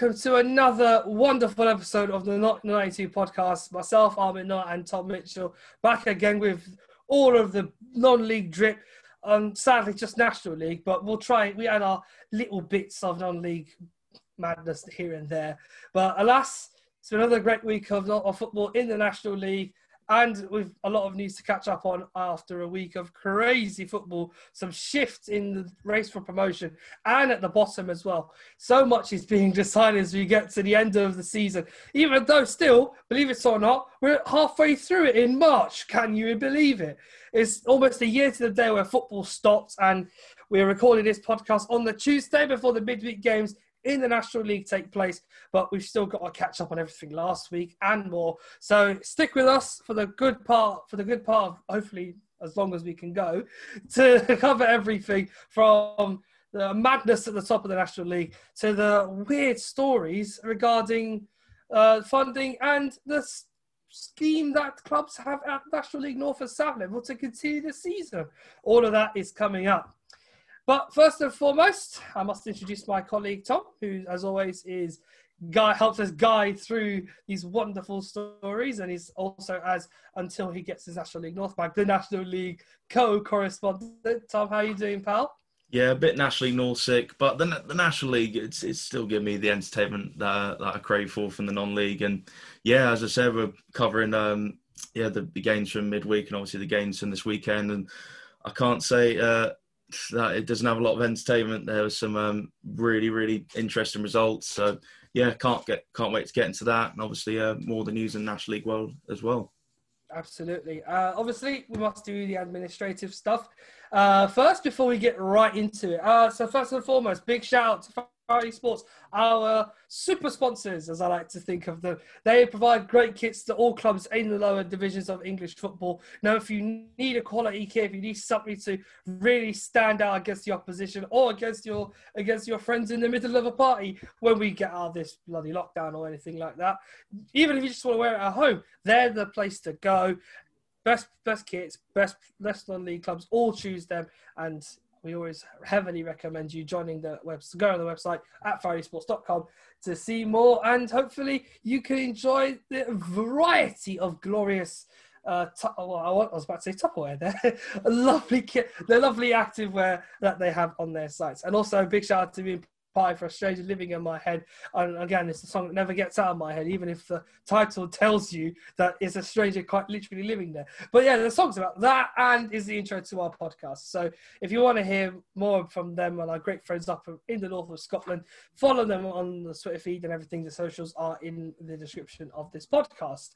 welcome to another wonderful episode of the Not 92 podcast. Myself, Armin Knott, and Tom Mitchell back again with all of the non-league drip. Um, sadly, just National League, but we'll try. We had our little bits of non-league madness here and there, but alas, it's been another great week of, of football in the National League and with a lot of news to catch up on after a week of crazy football, some shifts in the race for promotion, and at the bottom as well. So much is being decided as we get to the end of the season, even though still, believe it or not, we're halfway through it in March. Can you believe it? It's almost a year to the day where football stops, and we're recording this podcast on the Tuesday before the midweek games in the National League take place, but we've still got to catch up on everything last week and more. So stick with us for the good part, for the good part of hopefully as long as we can go to cover everything from the madness at the top of the National League to the weird stories regarding uh, funding and the scheme that clubs have at National League North and South level to continue the season. All of that is coming up. But first and foremost, I must introduce my colleague Tom, who, as always, is guy helps us guide through these wonderful stories, and he's also as until he gets his National League North back, the National League co-correspondent. Tom, how are you doing, pal? Yeah, a bit National League North sick, but the the National League it's it's still giving me the entertainment that, that I crave for from the non-league, and yeah, as I said, we're covering um yeah the, the games from midweek and obviously the games from this weekend, and I can't say uh, that it doesn't have a lot of entertainment. There was some um, really, really interesting results. So yeah, can't get can't wait to get into that, and obviously uh, more the news in National League world as well. Absolutely. Uh, obviously, we must do the administrative stuff uh, first before we get right into it. Uh, so first and foremost, big shout out to Priority Sports, our uh, super sponsors, as I like to think of them. They provide great kits to all clubs in the lower divisions of English football. Now, if you need a quality kit, if you need something to really stand out against the opposition or against your against your friends in the middle of a party when we get out of this bloody lockdown or anything like that, even if you just want to wear it at home, they're the place to go best best kits, best best non-league clubs, all choose them, and we always heavily recommend you joining the website, go on the website at PrioritySports.com to see more, and hopefully you can enjoy the variety of glorious. Uh, t- well, I was about to say Tupperware there. lovely kit, the lovely activewear that they have on their sites, and also a big shout out to being Pie for a Stranger Living in my head. And again, it's a song that never gets out of my head, even if the title tells you that it's a stranger quite literally living there. But yeah, the song's about that and is the intro to our podcast. So if you want to hear more from them and our great friends up in the north of Scotland, follow them on the Twitter feed and everything. The socials are in the description of this podcast.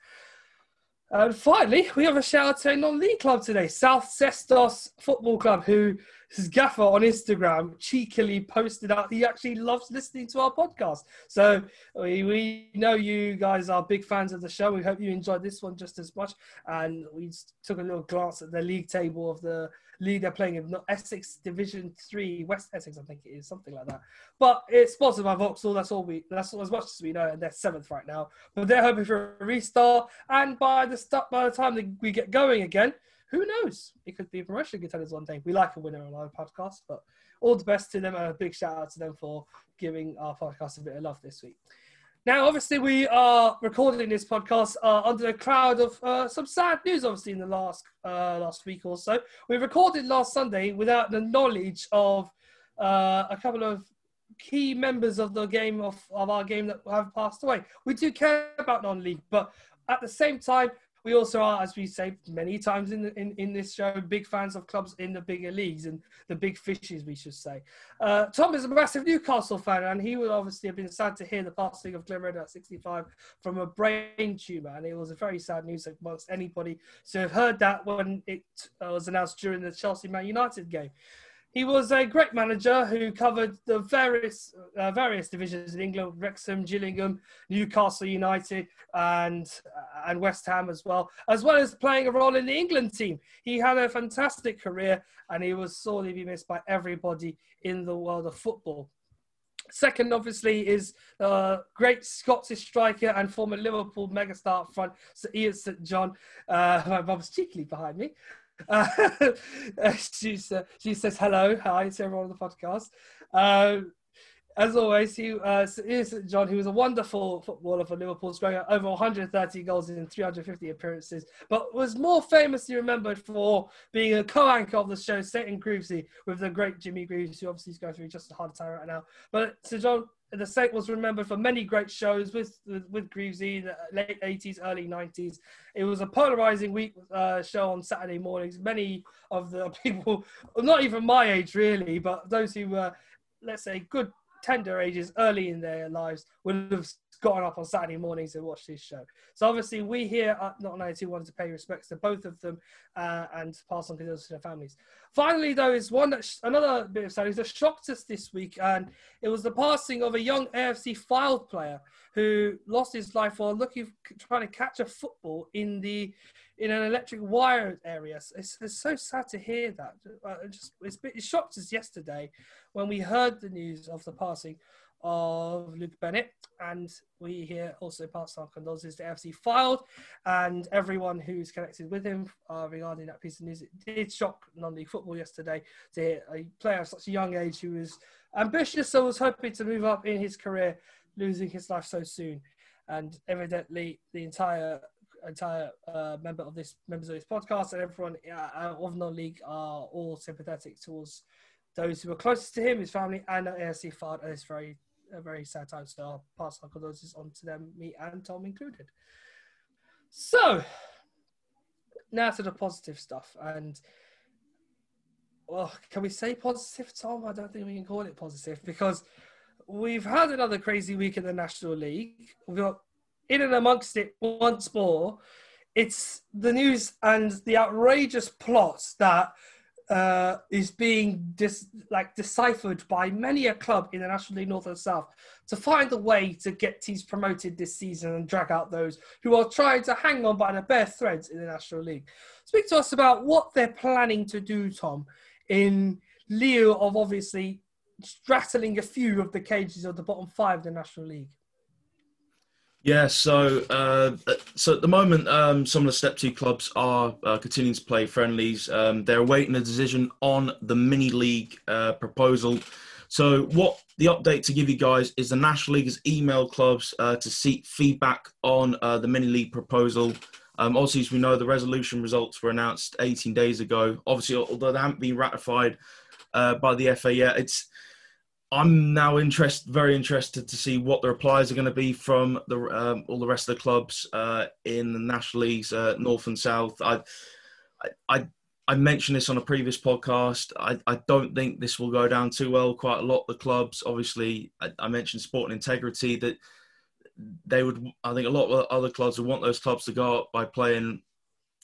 And finally, we have a shout out to a non-league club today, South Sestos Football Club, who his gaffer on Instagram cheekily posted out he actually loves listening to our podcast. So we, we know you guys are big fans of the show. We hope you enjoyed this one just as much. And we took a little glance at the league table of the league they're playing in Essex Division Three, West Essex, I think it is, something like that. But it's sponsored by Vauxhall. That's all we. That's as much as we know, and they're seventh right now. But they're hoping for a restart, and by the start, by the time we get going again, who knows? It could be a promotion contenders one day. We like a winner on our podcast, but all the best to them, and a big shout out to them for giving our podcast a bit of love this week. Now, obviously, we are recording this podcast uh, under a cloud of uh, some sad news. Obviously, in the last uh, last week or so, we recorded last Sunday without the knowledge of uh, a couple of key members of the game of, of our game that have passed away. We do care about non-league, but at the same time, we also are, as we say many times in, the, in, in this show, big fans of clubs in the bigger leagues and the big fishes, we should say. Uh, Tom is a massive Newcastle fan, and he would obviously have been sad to hear the passing of Glenn Roeder at 65 from a brain tumour. And it was a very sad news amongst anybody to have heard that when it uh, was announced during the Chelsea Man United game. He was a great manager who covered the various uh, various divisions in England: Wrexham, Gillingham, Newcastle United, and uh, and West Ham as well, as well as playing a role in the England team. He had a fantastic career, and he was sorely be missed by everybody in the world of football. Second, obviously, is uh, great Scottish striker and former Liverpool megastar up front, Sir Ian St John. Uh, my mum's cheekily behind me. Uh, she, uh, she says hello, hi to everyone on the podcast. Uh, as always, he uh, is John. He was a wonderful footballer for Liverpool, scoring over 130 goals in 350 appearances, but was more famously remembered for being a co-anchor of the show Saint and Greavsie with the great Jimmy Greaves, who obviously is going through just a hard time right now. But Sir John, the Saint was remembered for many great shows with with, with Greavsie, the late 80s, early 90s. It was a polarizing week uh, show on Saturday mornings. Many of the people, not even my age really, but those who were, let's say, good tender ages early in their lives would have gotten up on Saturday mornings and watched this show. So obviously we here at Not 92 wanted to pay respects to both of them uh, and pass on condolences to their families. Finally, though, is one that sh- another bit of sad news that shocked us this week, and it was the passing of a young AFC Fylde player who lost his life while looking, trying to catch a football in the in an electric wire area. It's, it's so sad to hear that. Uh, it just it shocked us yesterday when we heard the news of the passing of Luke Bennett, and we here also pass our condolences to FC Fylde and everyone who's connected with him uh, regarding that piece of news. It did shock non-league football yesterday to hear a player of such a young age who was ambitious, so was hoping to move up in his career, losing his life so soon. And evidently, the entire entire uh, member of this members of this podcast and everyone uh, of non-league are all sympathetic towards those who are closest to him, his family, and AFC Fylde. And it's very a very sad time. So I'll pass our condolences on to them, me and Tom included. So now to the positive stuff. And well, can we say positive, Tom? I don't think we can call it positive because we've had another crazy week in the National League. We've got in and amongst it once more. It's the news and the outrageous plots that uh, is being dis- like deciphered by many a club in the National League North and South to find a way to get teams promoted this season and drag out those who are trying to hang on by the bare threads in the National League. Speak to us about what they're planning to do, Tom, in lieu of obviously rattling a few of the cages of the bottom five of the National League. Yeah, so uh, so at the moment, um, some of the Step Two clubs are uh, continuing to play friendlies. Um, they're awaiting a decision on the mini league uh, proposal. So, what the update to give you guys is the National League has emailed clubs uh, to seek feedback on uh, the mini league proposal. Um, obviously, as we know, the resolution results were announced 18 days ago. Obviously, although they haven't been ratified uh, by the FA yet, it's I'm now interested, very interested to see what the replies are going to be from the um, all the rest of the clubs uh, in the national leagues, uh, north and south. I, I, I mentioned this on a previous podcast. I, I don't think this will go down too well. Quite a lot of the clubs, obviously, I, I mentioned and integrity that they would. I think a lot of other clubs would want those clubs to go up by playing,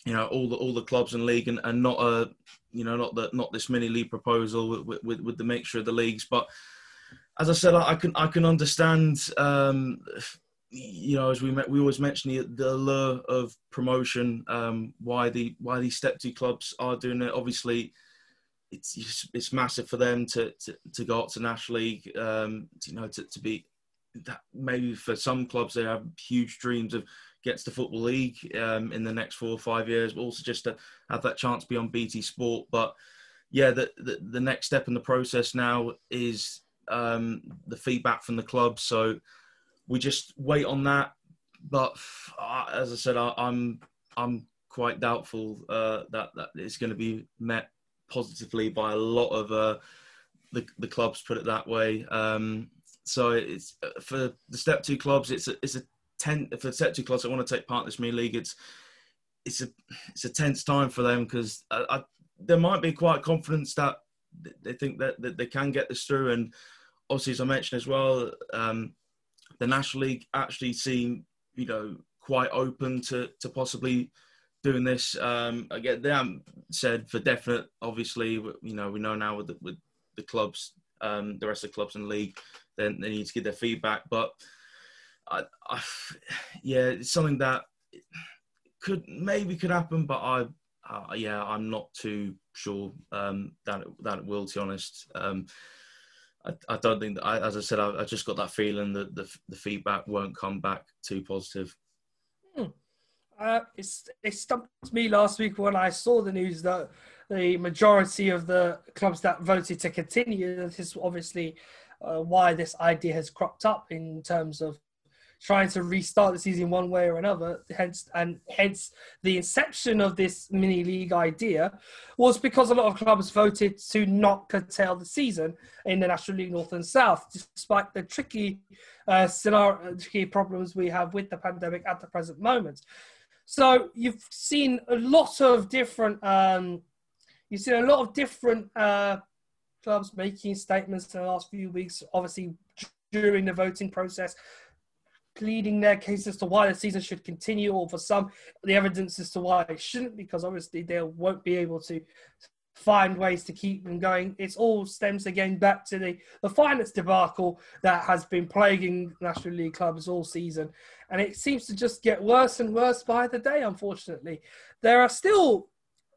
you know, all the all the clubs in league and, and not a, you know, not the not this mini league proposal with, with, with the mixture of the leagues, but as I said, I, can I can understand. Um, you know, as we met, we always mention the, the allure of promotion. Um, why the why these step two clubs are doing it. Obviously, it's it's massive for them to to, to go up to national league. Um, you know, to, to be that maybe for some clubs they have huge dreams of gets to football league um, in the next four or five years, but also just to have that chance to be on BT Sport. But yeah, the, the the next step in the process now is um, the feedback from the club. So we just wait on that. But uh, as I said, I, am I'm, I'm quite doubtful uh, that that it's going to be met positively by a lot of uh, the the clubs. Put it that way. Um, so it's uh, for the step two clubs. It's a it's a ten for two clubs that want to take part in this mini league. It's it's a it's a tense time for them because I, I, there might be quite confidence that they think that, that they can get this through and obviously, as I mentioned as well, um, the National League actually seem, you know, quite open to, to possibly doing this. Um, again, they haven't said for definite. Obviously, you know, we know now with the, with the clubs, um, the rest of the clubs in the league, then they need to give their feedback. But I, I, yeah, it's something that could maybe could happen, but I, uh, yeah, I'm not too sure um, that it, that it will. To be honest. Um, I, I don't think that, I, as I said, I, I, just got that feeling that the, the feedback won't come back too positive. Hmm. Uh, it stumped me last week when I saw the news that the majority of the clubs that voted to continue, this is obviously uh, why this idea has cropped up in terms of trying to restart the season one way or another. Hence, and hence the inception of this mini league idea was because a lot of clubs voted to not curtail the season in the National League North and South, despite the tricky uh, scenario, tricky problems we have with the pandemic at the present moment. So you've seen a lot of different. Um, you've seen a lot of different uh, clubs making statements in the last few weeks. Obviously, during the voting process, pleading their case as to why the season should continue, or for some, the evidence as to why it shouldn't, because obviously they won't be able to find ways to keep them going. It's all stems again back to the, the finance debacle that has been plaguing National League clubs all season. And it seems to just get worse and worse by the day, unfortunately. There are still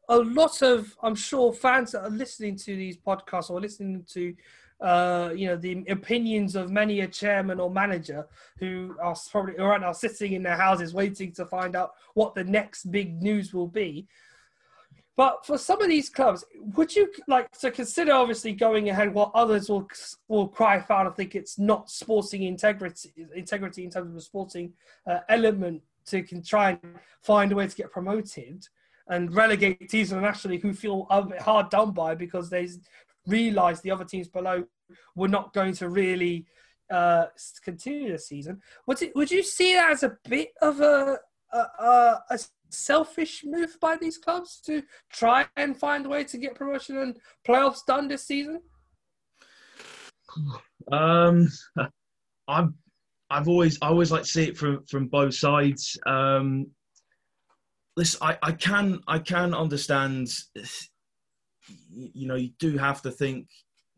a lot of, I'm sure, fans that are listening to these podcasts or listening to uh, you know, the opinions of many a chairman or manager who are probably right now sitting in their houses waiting to find out what the next big news will be. But for some of these clubs, would you like to consider obviously going ahead while others will will cry foul and think it's not sporting integrity integrity in terms of the sporting uh, element to can try and find a way to get promoted and relegate teams internationally who feel hard done by because they realise the other teams below were not going to really uh, continue the season. Would it, would you see that as a bit of a, a, a selfish move by these clubs to try and find a way to get promotion and playoffs done this season? Um, I'm. I've always, I always like to see it from from both sides. Um, listen, I, I can, I can understand you know you do have to think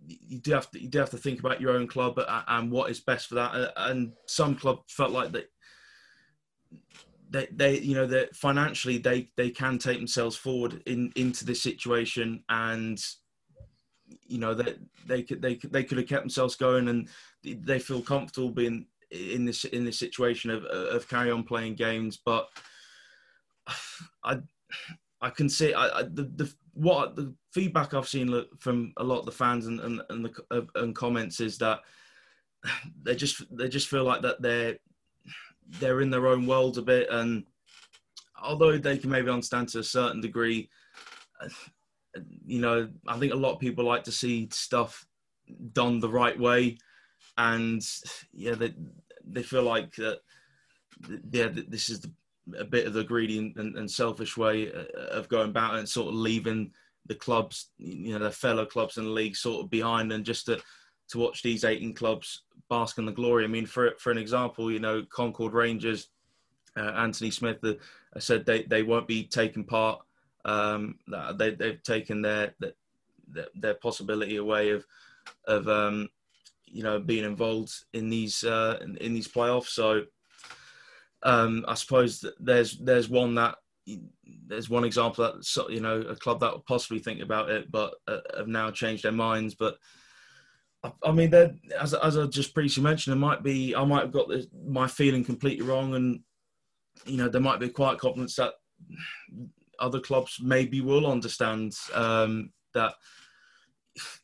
you do have to you do have to think about your own club uh, and what is best for that. Uh, and some club felt like that they, they you know that financially they they can take themselves forward in into this situation and you know that they, they could they they could have kept themselves going and they feel comfortable being in this in this situation of of carry on playing games. But I I can see I, I the, the what the feedback I've seen from a lot of the fans and and and, the, and comments is that they just they just feel like that they're they're in their own world a bit, and although they can maybe understand to a certain degree, you know, I think a lot of people like to see stuff done the right way, and yeah, they they feel like that. Yeah, this is the a bit of the greedy and, and, selfish way uh, of going about it and sort of leaving the clubs, you know, their fellow clubs and the league sort of behind and just to, to watch these 18 clubs bask in the glory. I mean, for, for an example, you know, Concord Rangers, uh, Anthony Smith uh, said they, they won't be taking part. Um, they, they've taken their, their, their possibility away of, of um, you know, being involved in these, uh, in, in these playoffs. So, um, I suppose there's there's one that there's one example that you know a club that would possibly think about it, but uh, have now changed their minds. But I, I mean, as as I just previously mentioned, it might be I might have got this, my feeling completely wrong, and you know there might be quite confidence that other clubs maybe will understand um, that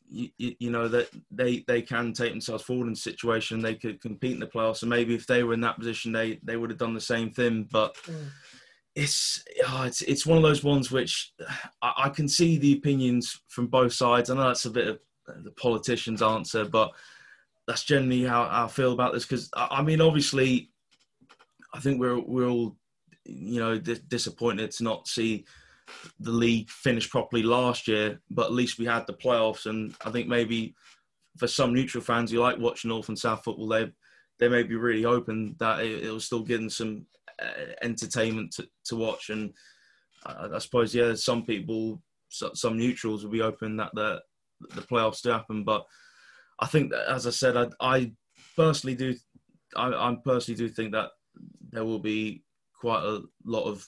you, you, know that they they can take themselves forward in a situation they could compete in the playoffs and maybe if they were in that position they they would have done the same thing but mm. it's oh, it's it's one of those ones which I, I, can see the opinions from both sides I know that's a bit of the politician's answer but that's generally how I feel about this because I, I, mean obviously I think we're we're all you know disappointed to not see the league finished properly last year, but at least we had the playoffs. And I think maybe for some neutral fans who like watching North and South football, they they may be really hoping that it, it was still giving some uh, entertainment to, to watch. And I, I, suppose yeah, some people, some neutrals will be hoping that the the playoffs do happen. But I think that, as I said, I, I personally do, I, I personally do think that there will be quite a lot of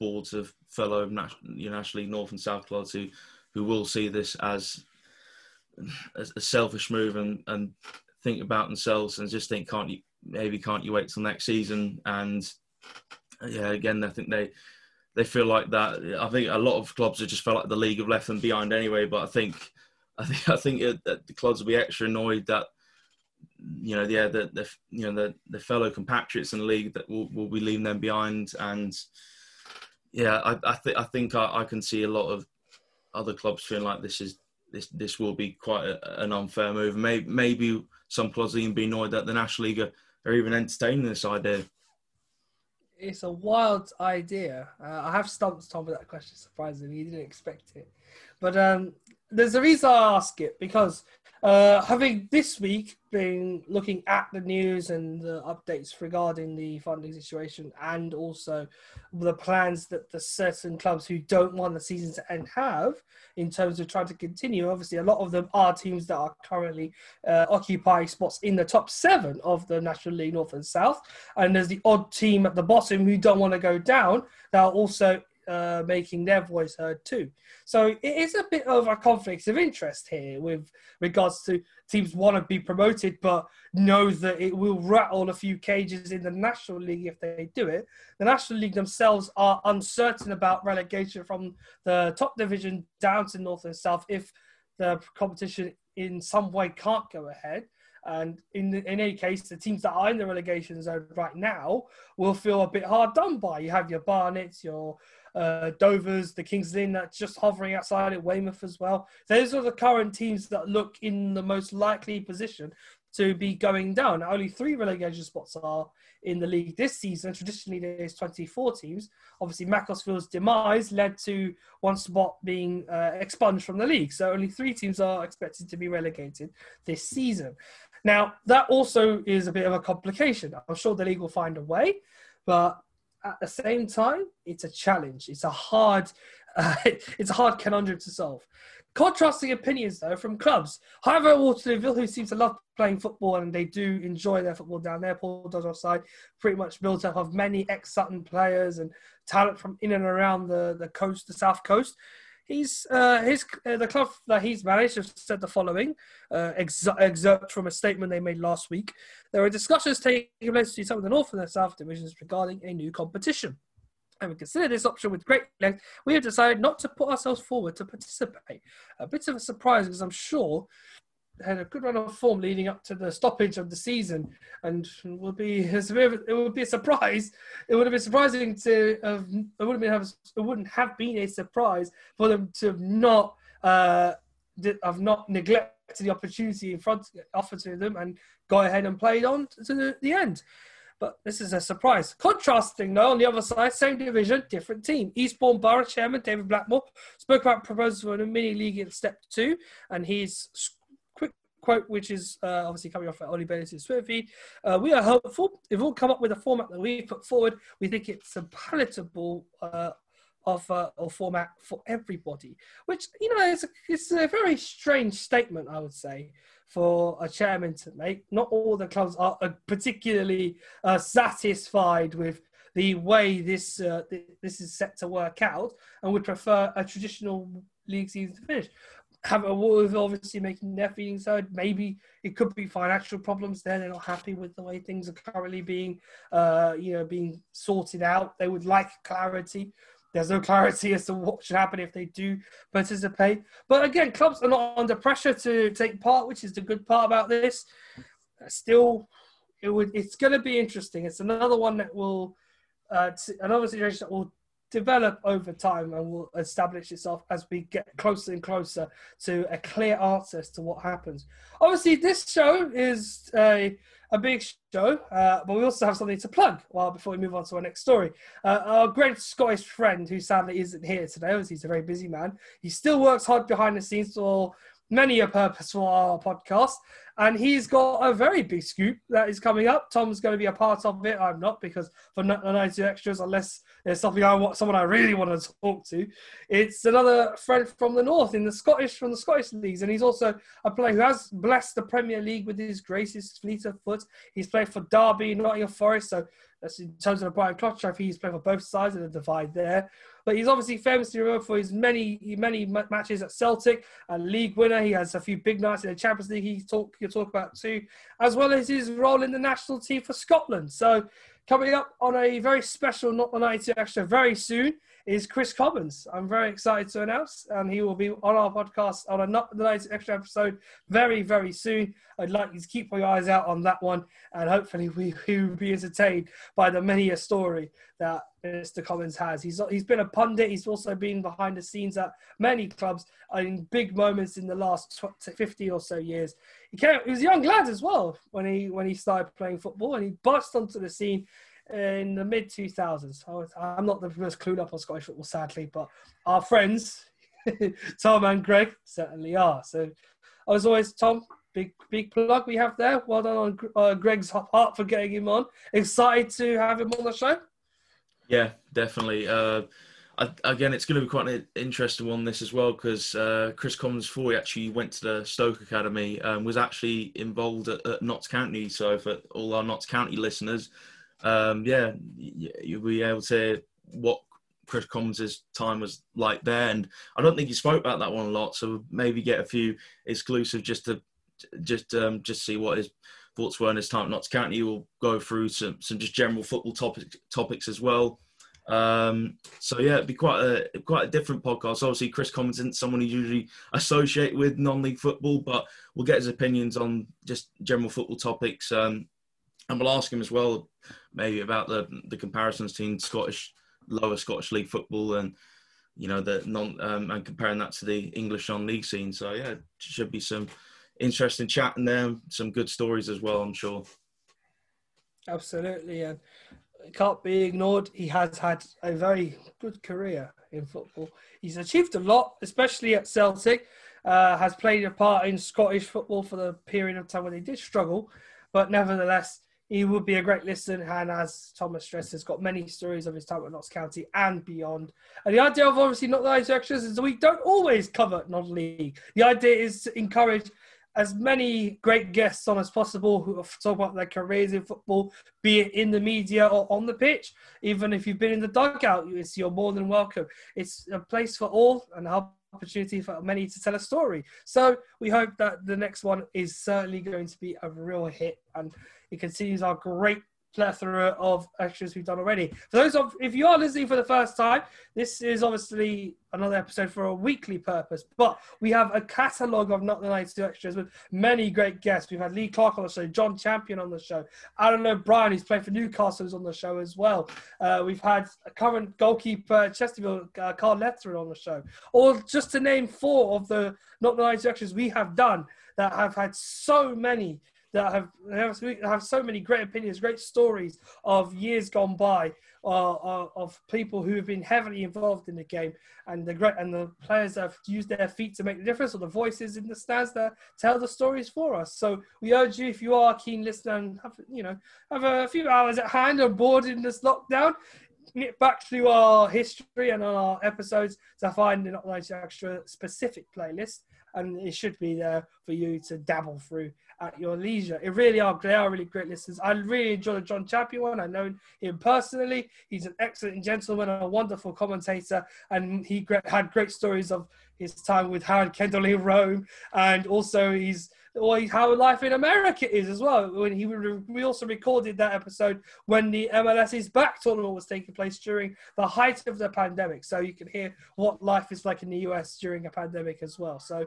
boards of fellow National League North and South clubs who, who will see this as, as a selfish move and, and think about themselves and just think, can't you, maybe can't you wait till next season? And yeah, again, I think they, they feel like that. I think a lot of clubs have just felt like the league have left them behind anyway. But I think, I think, I think it, that the clubs will be extra annoyed that you know, yeah, the, the you know the, the fellow compatriots in the league that will, will be leaving them behind, and yeah, I I, th- I think I, I, can see a lot of other clubs feeling like this is this this will be quite a, an unfair move. Maybe maybe some clubs even be annoyed that the National League are, are even entertaining this idea. It's a wild idea. Uh, I have stumped Tom with that question. Surprisingly, he didn't expect it, but um, there's a reason I ask it because uh, having this week been looking at the news and the updates regarding the funding situation and also the plans that the certain clubs who don't want the season to end have in terms of trying to continue. Obviously, a lot of them are teams that are currently uh, occupying spots in the top seven of the National League North and South. And there's the odd team at the bottom who don't want to go down that are also uh, making their voice heard too. So it is a bit of a conflict of interest here with regards to teams want to be promoted but know that it will rattle a few cages in the National League if they do it. The National League themselves are uncertain about relegation from the top division down to North and South if the competition in some way can't go ahead. And in, in any case, the teams that are in the relegation zone right now will feel a bit hard done by. You have your Barnets, your uh, Dovers, the Kings Lynn that's just hovering outside at Weymouth as well. Those are the current teams that look in the most likely position to be going down. Only three relegation spots are in the league this season. Traditionally, there's 24 teams. Obviously, Macclesfield's demise led to one spot being uh, expunged from the league. So only three teams are expected to be relegated this season. Now, that also is a bit of a complication. I'm sure the league will find a way, but at the same time, it's a challenge. It's a hard, uh, it's a hard conundrum to solve. Contrasting opinions though from clubs. However, Waterlooville, who seems to love playing football and they do enjoy their football down there, Paul Doswell's side, pretty much built up of many ex-Sutton players and talent from in and around the, the coast, the south coast he's uh, his uh, the club that he's managed have said the following uh, excerpt from a statement they made last week. There are discussions taking place between some of the North and the South divisions regarding a new competition. And we consider this option with great length. We have decided not to put ourselves forward to participate. A bit of a surprise because I'm sure had a good run of form leading up to the stoppage of the season, and would be it would be a surprise. It would have been surprising to have it would have been it wouldn't have been a surprise for them to have not uh, have not neglected the opportunity in front offered to them and go ahead and played on to the, the end. But this is a surprise. Contrasting, though, on the other side, same division, different team. Eastbourne Borough Chairman David Blackmore spoke about proposals for a mini league in step two, and he's quote, which is uh, obviously coming off at Ollie Bennet's Twitter feed. Uh, we are hopeful. If we'll come up with a format that we put forward, we think it's a palatable uh, offer or format for everybody. Which you know, it's a, it's a very strange statement, I would say, for a chairman to make. Not all the clubs are uh, particularly uh, satisfied with the way this uh, this is set to work out, and would prefer a traditional league season to finish have a war with obviously making their feelings heard. Maybe it could be financial problems there. They're not happy with the way things are currently being, uh, you know, being sorted out. They would like clarity. There's no clarity as to what should happen if they do participate. But again, clubs are not under pressure to take part, which is the good part about this. Still, it would. It's going to be interesting. It's another one that will, uh, another situation that will develop over time and will establish itself as we get closer and closer to a clear answer as to what happens. Obviously, this show is a, a big show, uh, but we also have something to plug well, before we move on to our next story. Uh, our great Scottish friend, who sadly isn't here today, obviously he's a very busy man, he still works hard behind the scenes for many a purpose for our podcast. And he's got a very big scoop that is coming up. Tom's going to be a part of it. I'm not because for 92 extras, unless there's something I want, someone I really want to talk to. It's another friend from the north in the Scottish from the Scottish leagues, and he's also a player who has blessed the Premier League with his graces, fleet of foot. He's played for Derby, Nottingham Forest, so that's in terms of the Brian Clough Trophy. He's played for both sides of the divide there. But he's obviously famously remembered for his many, many matches at Celtic, a league winner. He has a few big nights in the Champions League. He talk, he'll talk about too, as well as his role in the national team for Scotland. So coming up on a very special Not the 92 Extra very soon is Kris Commons. I'm very excited to announce, and he will be on our podcast on a not the night extra episode very, very soon. I'd like you to keep your eyes out on that one, and hopefully we, we will be entertained by the many a story that Mr. Commons has. He's he's been a pundit. He's also been behind the scenes at many clubs in big moments in the last 50 or so years. He, came, he was a young lad as well when he when he started playing football, and he burst onto the scene in the mid 2000s. I'm not the most clued up on Scottish football, sadly, but our friends, Tom and Greg, certainly are. So I was always, Tom, big big plug we have there. Well done on uh, Greg's heart for getting him on. Excited to have him on the show. Yeah, definitely. Uh, Again, it's going to be quite an interesting one this as well because uh, Kris Commons he actually went to the Stoke Academy um, was actually involved at, at Notts County. So for all our Notts County listeners, um, yeah, you'll be able to hear what Kris Commons' time was like there. And I don't think he spoke about that one a lot, so maybe get a few exclusive just to just um, just see what his thoughts were in his time at Notts County. We'll go through some some just general football topics topics as well. Um, so yeah, it'd be quite a quite a different podcast. Obviously, Kris Commons isn't someone you usually associate with non-league football, but we'll get his opinions on just general football topics. Um, and we'll ask him as well, maybe about the the comparisons between Scottish lower Scottish league football and you know the non um, and comparing that to the English non-league scene. So yeah, should be some interesting chat there, some good stories as well. I'm sure. Absolutely, and can't be ignored. He has had a very good career in football. He's achieved a lot, especially at Celtic. Uh, has played a part in Scottish football for the period of time when they did struggle, but nevertheless, he would be a great listen. And as Thomas stressed, has got many stories of his time at Notts County and beyond. And the idea of obviously not the extras is we don't always cover non-league. The idea is to encourage as many great guests on as possible who talk about their careers in football, be it in the media or on the pitch. Even if you've been in the dugout, you're more than welcome. It's a place for all and an opportunity for many to tell a story. So we hope that the next one is certainly going to be a real hit and it continues our great plethora of extras we've done already. For those of, if you are listening for the first time, this is obviously another episode for a weekly purpose, but we have a catalogue of Not the 92 extras with many great guests. We've had Lee Clark on the show, John Champion on the show, Alan O'Brien, who's played for Newcastle, is on the show as well. Uh, we've had a current goalkeeper Chesterfield, uh, Carl Letheren, on the show. Or just to name four of the Not the 92 extras we have done that have had so many that have have, have so many great opinions, great stories of years gone by, uh, uh, of people who have been heavily involved in the game, and the great and the players have used their feet to make the difference, or the voices in the stands that tell the stories for us. So we urge you, if you are a keen listener and have you know have a few hours at hand or bored in this lockdown, get back to our history and on our episodes to find the Not 90 Extra specific playlist and it should be there for you to dabble through at your leisure. It really are they are really great listeners. I really enjoy the John Chappie one. I know him personally. He's an excellent gentleman, and a wonderful commentator, and he had great stories of his time with Howard Kendall in Rome, and also he's or how life in America is as well. When he we also recorded that episode when the MLS is Back tournament was taking place during the height of the pandemic, so you can hear what life is like in the US during a pandemic as well. So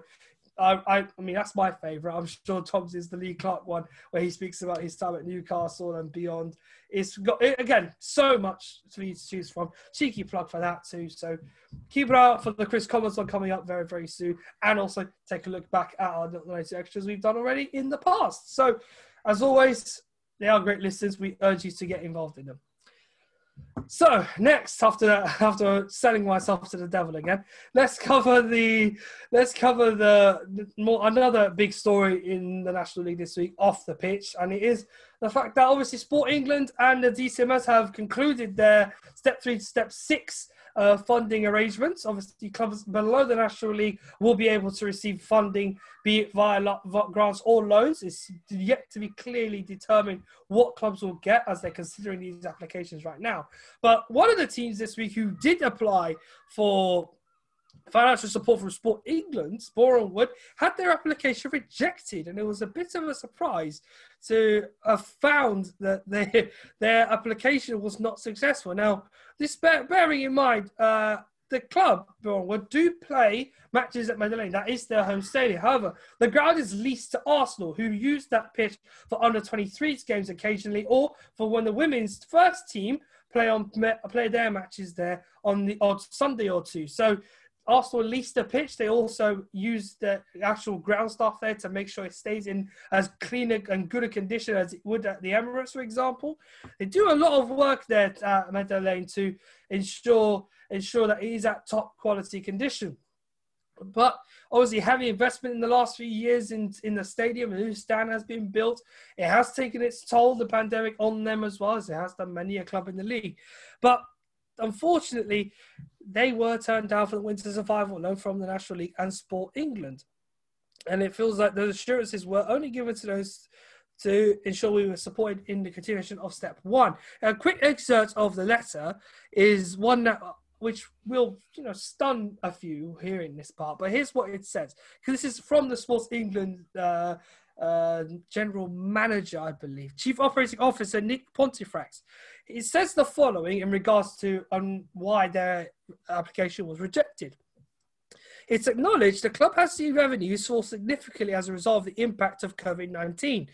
I, I, I, mean, that's my favourite. I'm sure Tom's is the Lee Clark one where he speaks about his time at Newcastle and beyond. It's got, again, so much for you to choose from. Cheeky plug for that too. So keep it out for the Kris Commons one coming up very, very soon. And also take a look back at our latest extras we've done already in the past. So, as always, they are great listeners. We urge you to get involved in them. So next, after after selling myself to the devil again, let's cover the let's cover the, the more another big story in the National League this week off the pitch, and it is the fact that obviously Sport England and the DCMS have concluded their step three to step six uh, funding arrangements. Obviously, clubs below the National League will be able to receive funding, be it via grants or loans. It's yet to be clearly determined what clubs will get as they're considering these applications right now. But one of the teams this week who did apply for financial support from Sport England, Boreham Wood, had their application rejected, and it was a bit of a surprise to have found that their their application was not successful. Now, this bearing in mind, uh, the club, Wood, do play matches at Meadow Lane. That is their home stadium. However, the ground is leased to Arsenal, who use that pitch for under 23s games occasionally, or for when the women's first team play on play their matches there on the odd Sunday or two. So Arsenal leased the pitch. They also use the actual ground staff there to make sure it stays in as clean and good a condition as it would at the Emirates, for example. They do a lot of work there at uh, Meadow Lane to ensure ensure that it is at top quality condition. But obviously, heavy investment in the last few years in, in the stadium, a new stand has been built. It has taken its toll, the pandemic, on them as well as it has done many a club in the league. But unfortunately, they were turned down for the winter survival loan from the National League and Sport England. And it feels like those assurances were only given to those to ensure we were supported in the continuation of step one. A quick excerpt of the letter is one that which will you know stun a few hearing this part. But here's what it says because this is from the Sports England uh, uh, general manager, I believe, chief operating officer Nick Pontefract. It says the following in regards to um, why their application was rejected. It's acknowledged the club has seen revenues fall significantly as a result of the impact of COVID 19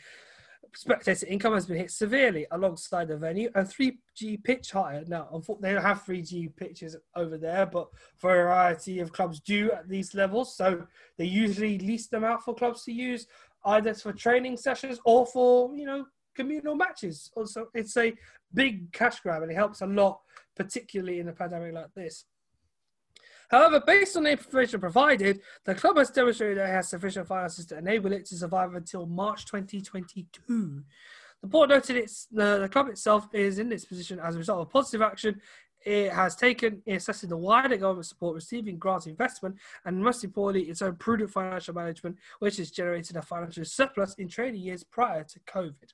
spectator income has been hit severely alongside the venue and 3G pitch hire. Now, they don't have 3G pitches over there, but variety of clubs do at these levels. So they usually lease them out for clubs to use either for training sessions or for, you know, communal matches. Also, it's a big cash grab and it helps a lot, particularly in a pandemic like this. However, based on the information provided, the club has demonstrated that it has sufficient finances to enable it to survive until March 2022. The board noted it's, the, the club itself is in this position as a result of positive action it has taken in assessing the wider government support receiving grant investment and most importantly its own prudent financial management which has generated a financial surplus in trading years prior to covid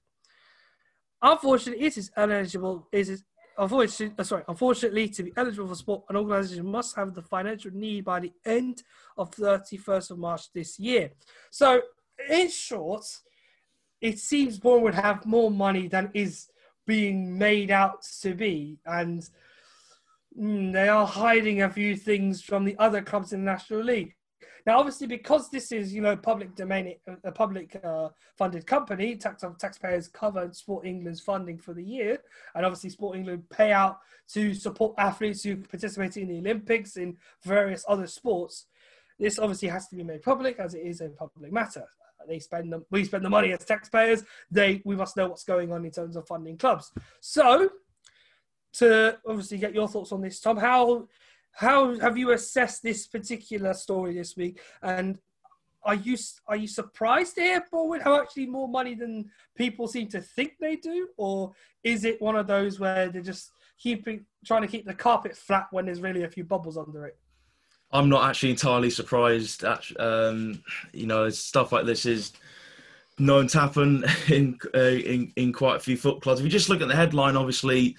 unfortunately it is ineligible it is unfortunately, uh, sorry, unfortunately, to be eligible for sport, an organisation must have the financial need by the end of 31st of March this year. So, in short, it seems Boreham Wood would have more money than is being made out to be, and they are hiding a few things from the other clubs in the National League. Now, obviously, because this is you know public domain, a public uh, funded company, tax taxpayers covered Sport England's funding for the year, and obviously Sport England pay out to support athletes who participate in the Olympics in various other sports. This obviously has to be made public as it is a public matter. They spend we spend the money as taxpayers. They we must know what's going on in terms of funding clubs. So, to obviously get your thoughts on this, Tom, how how have you assessed this particular story this week? And are you are you surprised to hear Boreham Wood have actually more money than people seem to think they do, or is it one of those where they're just keeping trying to keep the carpet flat when there's really a few bubbles under it? I'm not actually entirely surprised. That, um, you know, stuff like this is known to happen in, uh, in in quite a few foot clubs. If you just look at the headline, obviously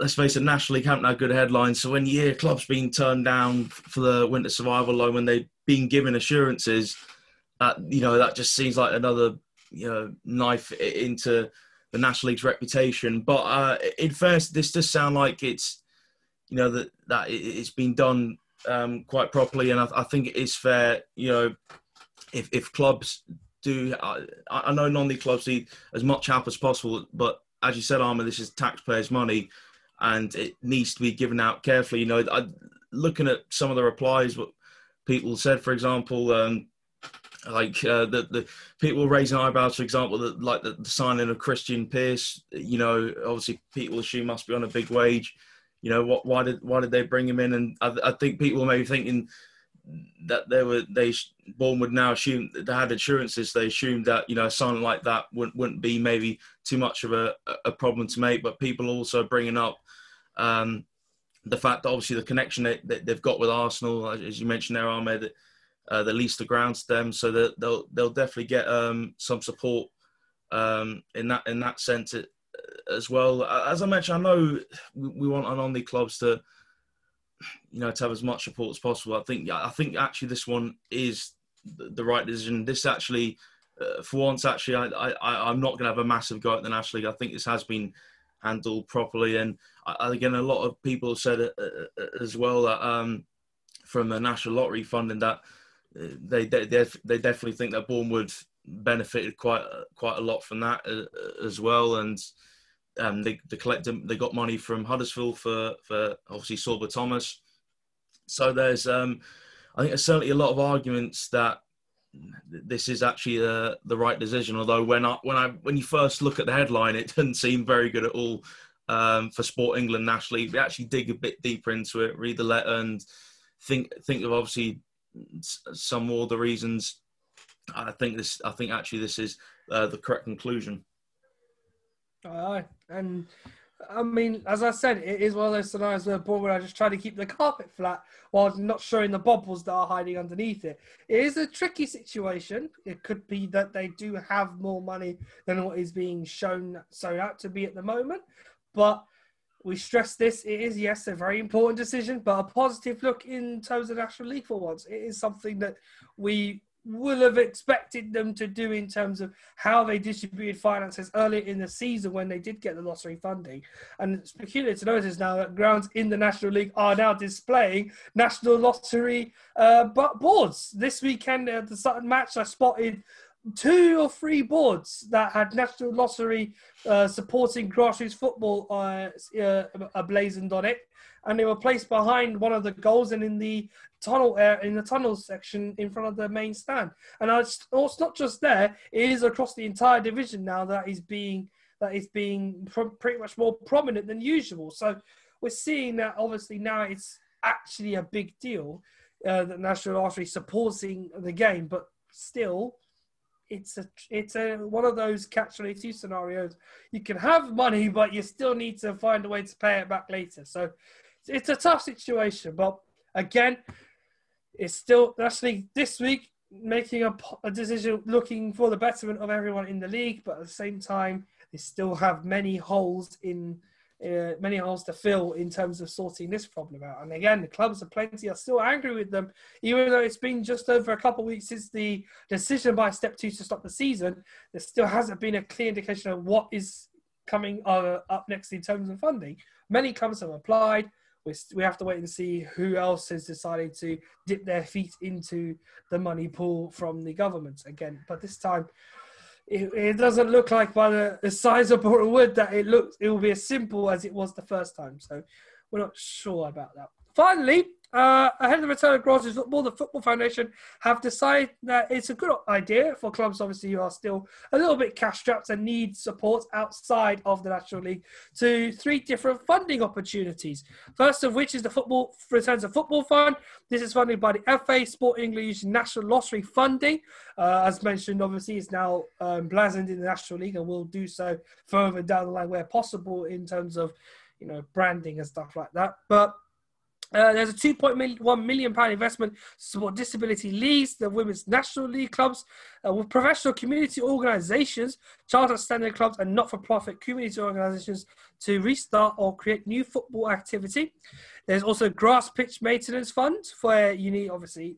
let's face it, National League haven't had good headlines. So when you hear clubs being turned down for the winter survival loan, when they've been given assurances, you know that just seems like another you know knife into the National League's reputation. But uh, in fairness, this does sound like it's you know that that it's been done um, quite properly, and I, I, think it is fair. You know, if if clubs do, I, I know non-league clubs need as much help as possible, but as you said, Armour, this is taxpayers' money and it needs to be given out carefully. You know, I, looking at some of the replies, what people said, for example, um, like uh, the the people raising eyebrows, for example, that like the, the, signing of Christian Pearce. You know, obviously people assume must be on a big wage. You know, what why did why did they bring him in? And I, I think people may be thinking that they were they Boreham Wood would now assume they had insurances. They assumed that you know sign like that wouldn't wouldn't be maybe too much of a, a problem to make. But people also bringing up um, the fact that obviously the connection that, that, they've got with Arsenal, as you mentioned there, Ahmed, uh, they lease the ground to them, so that they'll they'll definitely get um, some support um, in that in that sense as well. As I mentioned, I know we want on the clubs to you know, to have as much support as possible. I think, I think actually this one is the right decision. This actually, uh, for once, actually, I, I, I'm not going to have a massive go at the National League. I think this has been handled properly, and again, a lot of people said uh, uh, as well that um, from the National Lottery funding that uh, they they, they definitely think that Boreham Wood benefited quite quite a lot from that uh, as well, and um, they they collected they got money from Huddersfield for for obviously Sorba Thomas. So there's um, I think there's certainly a lot of arguments that this is actually the the right decision. Although when I when I when you first look at the headline, it doesn't seem very good at all um, for Sport England nationally. You actually dig a bit deeper into it, read the letter, and think think of obviously some more of the reasons. I think this. I think actually this is uh, the correct conclusion. Aye, and I mean, as I said, it is one of those scenarios where Bournemouth are just trying to keep the carpet flat while not showing the bubbles that are hiding underneath it. It is a tricky situation. It could be that they do have more money than what is being shown so out to be at the moment, but we stress this. It is yes a very important decision, but a positive look in terms of National League for once. It is something that we will have expected them to do in terms of how they distributed finances earlier in the season when they did get the lottery funding. And it's peculiar to notice now that grounds in the National League are now displaying National Lottery uh, boards. This weekend at the Sutton match, I spotted two or three boards that had National Lottery uh, supporting grassroots football uh, uh, blazoned on it and they were placed behind one of the goals and in the tunnel uh, in the tunnel section in front of the main stand. And it's, it's not just there; it is across the entire division now that is being that is being pretty much more prominent than usual. So we're seeing that obviously now it's actually a big deal uh, that National Lottery supporting the game, but still it's a it's a one of those catch 22 scenarios. You can have money but you still need to find a way to pay it back later. So it's a tough situation, but again, it's still actually this week making a, a, decision looking for the betterment of everyone in the league, but at the same time, they still have many holes in uh, many holes to fill in terms of sorting this problem out. And again, the clubs are plenty are still angry with them, even though it's been just over a couple of weeks since the decision by Step Two to stop the season. There still hasn't been a clear indication of what is coming uh, up next in terms of funding. Many clubs have applied we, we have to wait and see who else has decided to dip their feet into the money pool from the government again. But this time, it, it doesn't look like by the, the size of Boreham Wood that it looks it will be as simple as it was the first time. So we're not sure about that. Finally, uh, ahead of the return of grassroots football, the Football Foundation have decided that it's a good idea for clubs, obviously, who are still a little bit cash strapped and need support outside of the National League to three different funding opportunities. First of which is the Football Returns of Football Fund. This is funded by the FA Sport English National Lottery funding. Uh, as mentioned, obviously, it's now um, blazoned in the National League and will do so further down the line where possible in terms of, you know, branding and stuff like that. But uh, there's a 2.1 million pound investment to support disability leagues, the women's national league clubs, uh, with professional community organisations, charter standard clubs, and not-for-profit community organisations to restart or create new football activity. There's also grass pitch maintenance fund, where you need obviously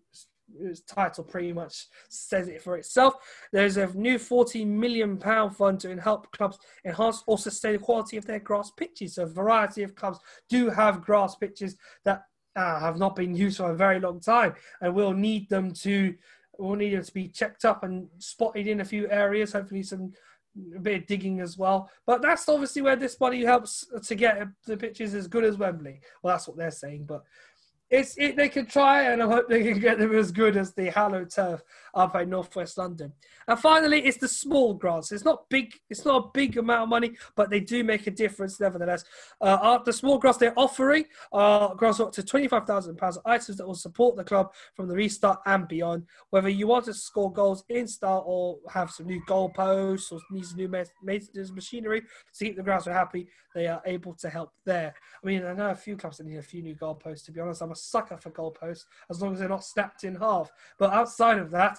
its title pretty much says it for itself. There's a new 14 million pound fund to help clubs enhance or sustain the quality of their grass pitches. So a variety of clubs do have grass pitches that uh, have not been used for a very long time, and we'll need them to we'll need them to be checked up and spotted in a few areas. Hopefully, some a bit of digging as well. But that's obviously where this body helps to get the pitches as good as Wembley. Well, that's what they're saying, but it's it, they can try, and I hope they can get them as good as the hallowed turf up in northwest London. And finally, it's the small grants. It's not big. It's not a big amount of money, but they do make a difference nevertheless. Uh, the small grants they're offering are grants up to twenty five thousand pounds items that will support the club from the restart and beyond. Whether you want to score goals in style or have some new goalposts or need some new maintenance machinery to keep the grounds happy, they are able to help there. I mean, I know a few clubs that need a few new goalposts. To be honest, I'm a sucker for goalposts as long as they're not snapped in half. But outside of that,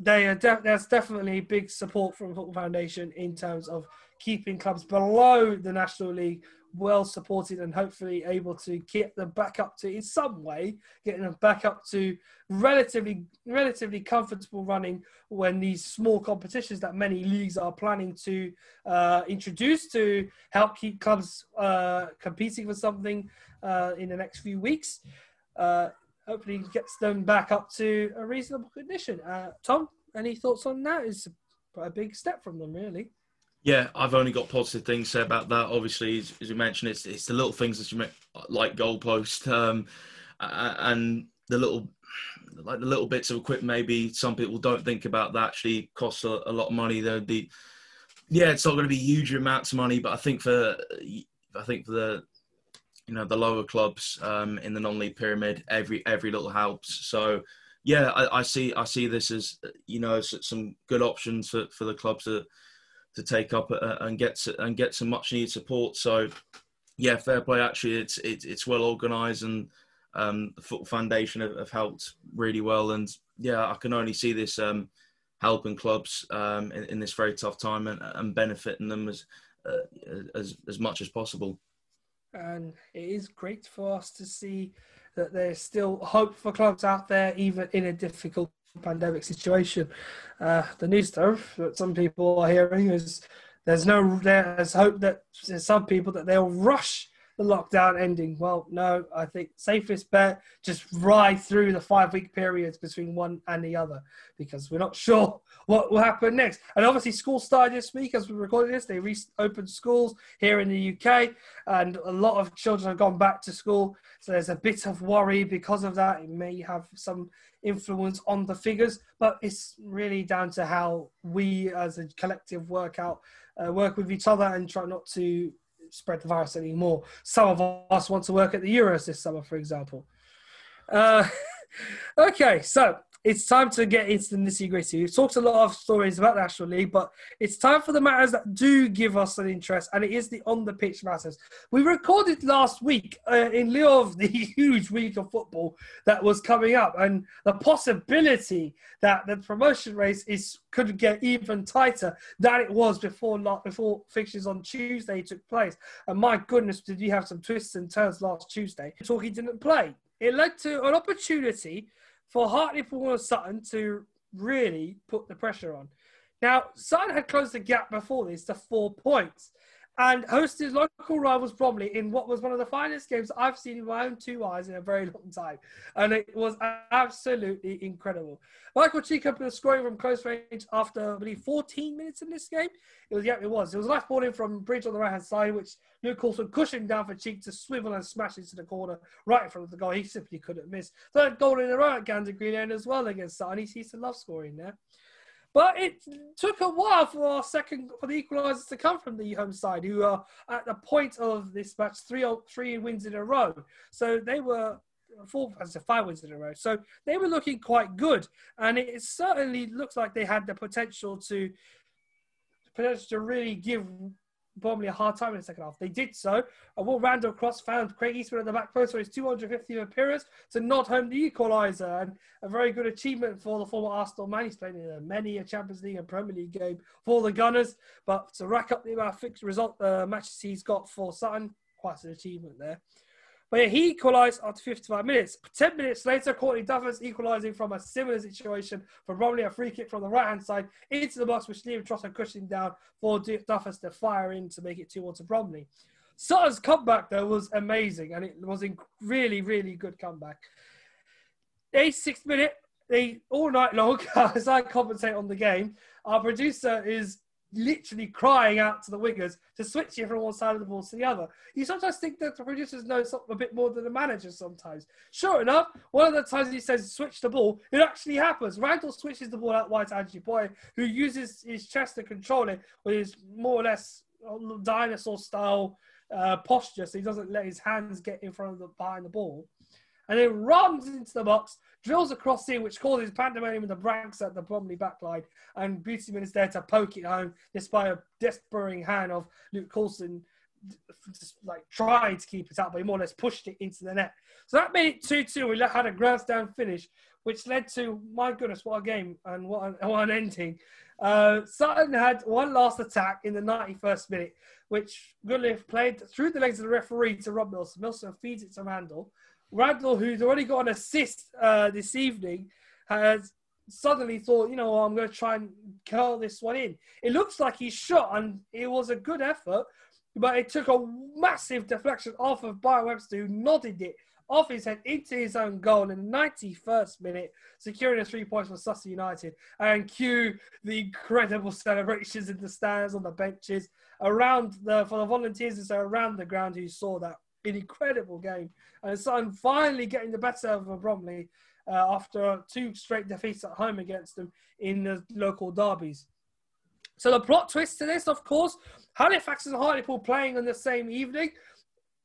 they are de- there's definitely big support from Football Foundation in terms of keeping clubs below the National League well supported and hopefully able to get them back up to in some way getting them back up to relatively relatively comfortable running when these small competitions that many leagues are planning to uh, introduce to help keep clubs uh, competing for something uh, in the next few weeks uh, hopefully gets them back up to a reasonable condition uh, tom any thoughts on that it's a big step from them really yeah, I've only got positive things to say about that. Obviously, as, as you mentioned, it's it's the little things that you make, like goalpost, um, and the little like the little bits of equipment. Maybe some people don't think about that actually costs a, a lot of money. There'd be, yeah, it's not going to be huge amounts of money, but I think for I think for the you know the lower clubs um, in the non-league pyramid, every every little helps. So yeah, I, I see I see this as you know some good options for, for the clubs that to take up uh, and get and get some much needed support. So yeah, fair play. Actually, it's it's, it's well organised and um, the Football Foundation have, have, helped really well. And yeah, I can only see this um, helping clubs um, in, in, this very tough time and, and benefiting them as, uh, as as much as possible. And it is great for us to see that there's still hope for clubs out there, even in a difficult pandemic situation. Uh, the news though, that some people are hearing is there's no there's hope that there's some people that they'll rush the lockdown ending. Well, no, I think safest bet just ride through the five week periods between one and the other because we're not sure what will happen next. And obviously, school started this week as we're recording this. They reopened schools here in the UK, and a lot of children have gone back to school. So there's a bit of worry because of that. It may have some influence on the figures, but it's really down to how we as a collective work out, uh, work with each other and try not to spread the virus anymore. Some of us want to work at the Euros this summer, for example. Uh, okay, so it's time to get into the nitty gritty. We've talked a lot of stories about the National League, but it's time for the matters that do give us an interest, and it is the on the pitch matters. We recorded last week uh, in lieu of the huge week of football that was coming up, and the possibility that the promotion race is could get even tighter than it was before before fixtures on Tuesday took place. And my goodness, did you have some twists and turns last Tuesday? Torquay didn't play. It led to an opportunity for Hartlepool and Sutton to really put the pressure on. Now, Sutton had closed the gap before this to four points and hosted local rivals Bromley in what was one of the finest games I've seen in my own two eyes in a very long time. And it was absolutely incredible. Michael put a scoring from close range after, I believe, 14 minutes in this game. It was, yeah, it was. It was a nice ball in from Bridge on the right hand side, which Luke Coulson cushioned down for Cheek to swivel and smash into the corner right in front of the goal. He simply couldn't miss. Third goal in a row at Gander Green End as well against Sutton. He seems to love scoring there. But it took a while for our second for the equalisers to come from the home side, who are at the point of this match three three wins in a row. So they were four, as five wins in a row. So they were looking quite good, and it certainly looks like they had the potential to potential to really give Bromley a hard time in the second half. They did so. A Will Randall cross found Craig Eastmond at the back post for his 250th appearance to nod home the equaliser and a very good achievement for the former Arsenal man. He's played in many a Champions League and Premier League game for the Gunners, but to rack up the amount of fixed result uh, matches he's got for Sutton, quite an achievement there. But yeah, he equalised after 55 minutes. 10 minutes later, Courtney Duffus equalising from a similar situation for Bromley, a free kick from the right hand side into the box, which Liam Trotter cushioning down for Duffus to fire in to make it 2 1 to Bromley. Sutton's comeback, though, was amazing, and it was a really, really good comeback. 86th minute, they all night long, as I commentate on the game, our producer is literally crying out to the wingers to switch you from one side of the ball to the other. You sometimes think that the producers know a bit more than the manager sometimes. Sure enough, one of the times he says switch the ball, it actually happens. Randall switches the ball out wide to Ajiboye, who uses his chest to control it with his more or less dinosaur style uh, posture, so he doesn't let his hands get in front of the behind the ball and then runs into the box, drills across in, which causes pandemonium in the ranks at the Bromley backline. And Beautyman is there to poke it home, despite a despairing hand of Luke Coulson, just like trying to keep it out, but he more or less pushed it into the net. So that made it 2 2. We had a grandstand finish which led to my goodness, what a game and what an, what an ending. Uh, Sutton had one last attack in the 91st minute, which Goodliffe played through the legs of the referee to Rob Milsom. Milsom feeds it to Randall. Randall, who's already got an assist uh, this evening, has suddenly thought, you know, I'm going to try and curl this one in. It looks like he shot, and it was a good effort, but it took a massive deflection off of Byron Webster, who nodded it off his head into his own goal in the 91st minute, securing the three points for Sussex United. And cue the incredible celebrations in the stands, on the benches, around the for the volunteers around the ground who saw that an incredible game. And Sutton finally getting the better of Bromley uh, after two straight defeats at home against them in the local derbies. So the plot twist to this, of course, Halifax and Hartlepool playing on the same evening.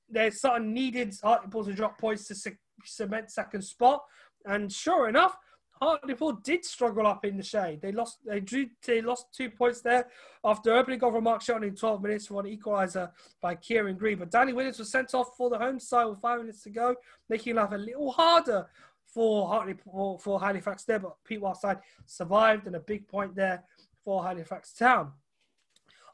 There's Sutton needed Hartlepool to drop points to cement second spot, and sure enough, Hartlepool did struggle up in the Shay. They lost. They drew. They lost two points there after opening goal from Mark Shelton in 12 minutes for an equaliser by Kieran Green. But Danny Williams was sent off for the home side with five minutes to go, making life a little harder for Hartlepool for Halifax there. But Pete Whiteside survived, and a big point there for Halifax Town.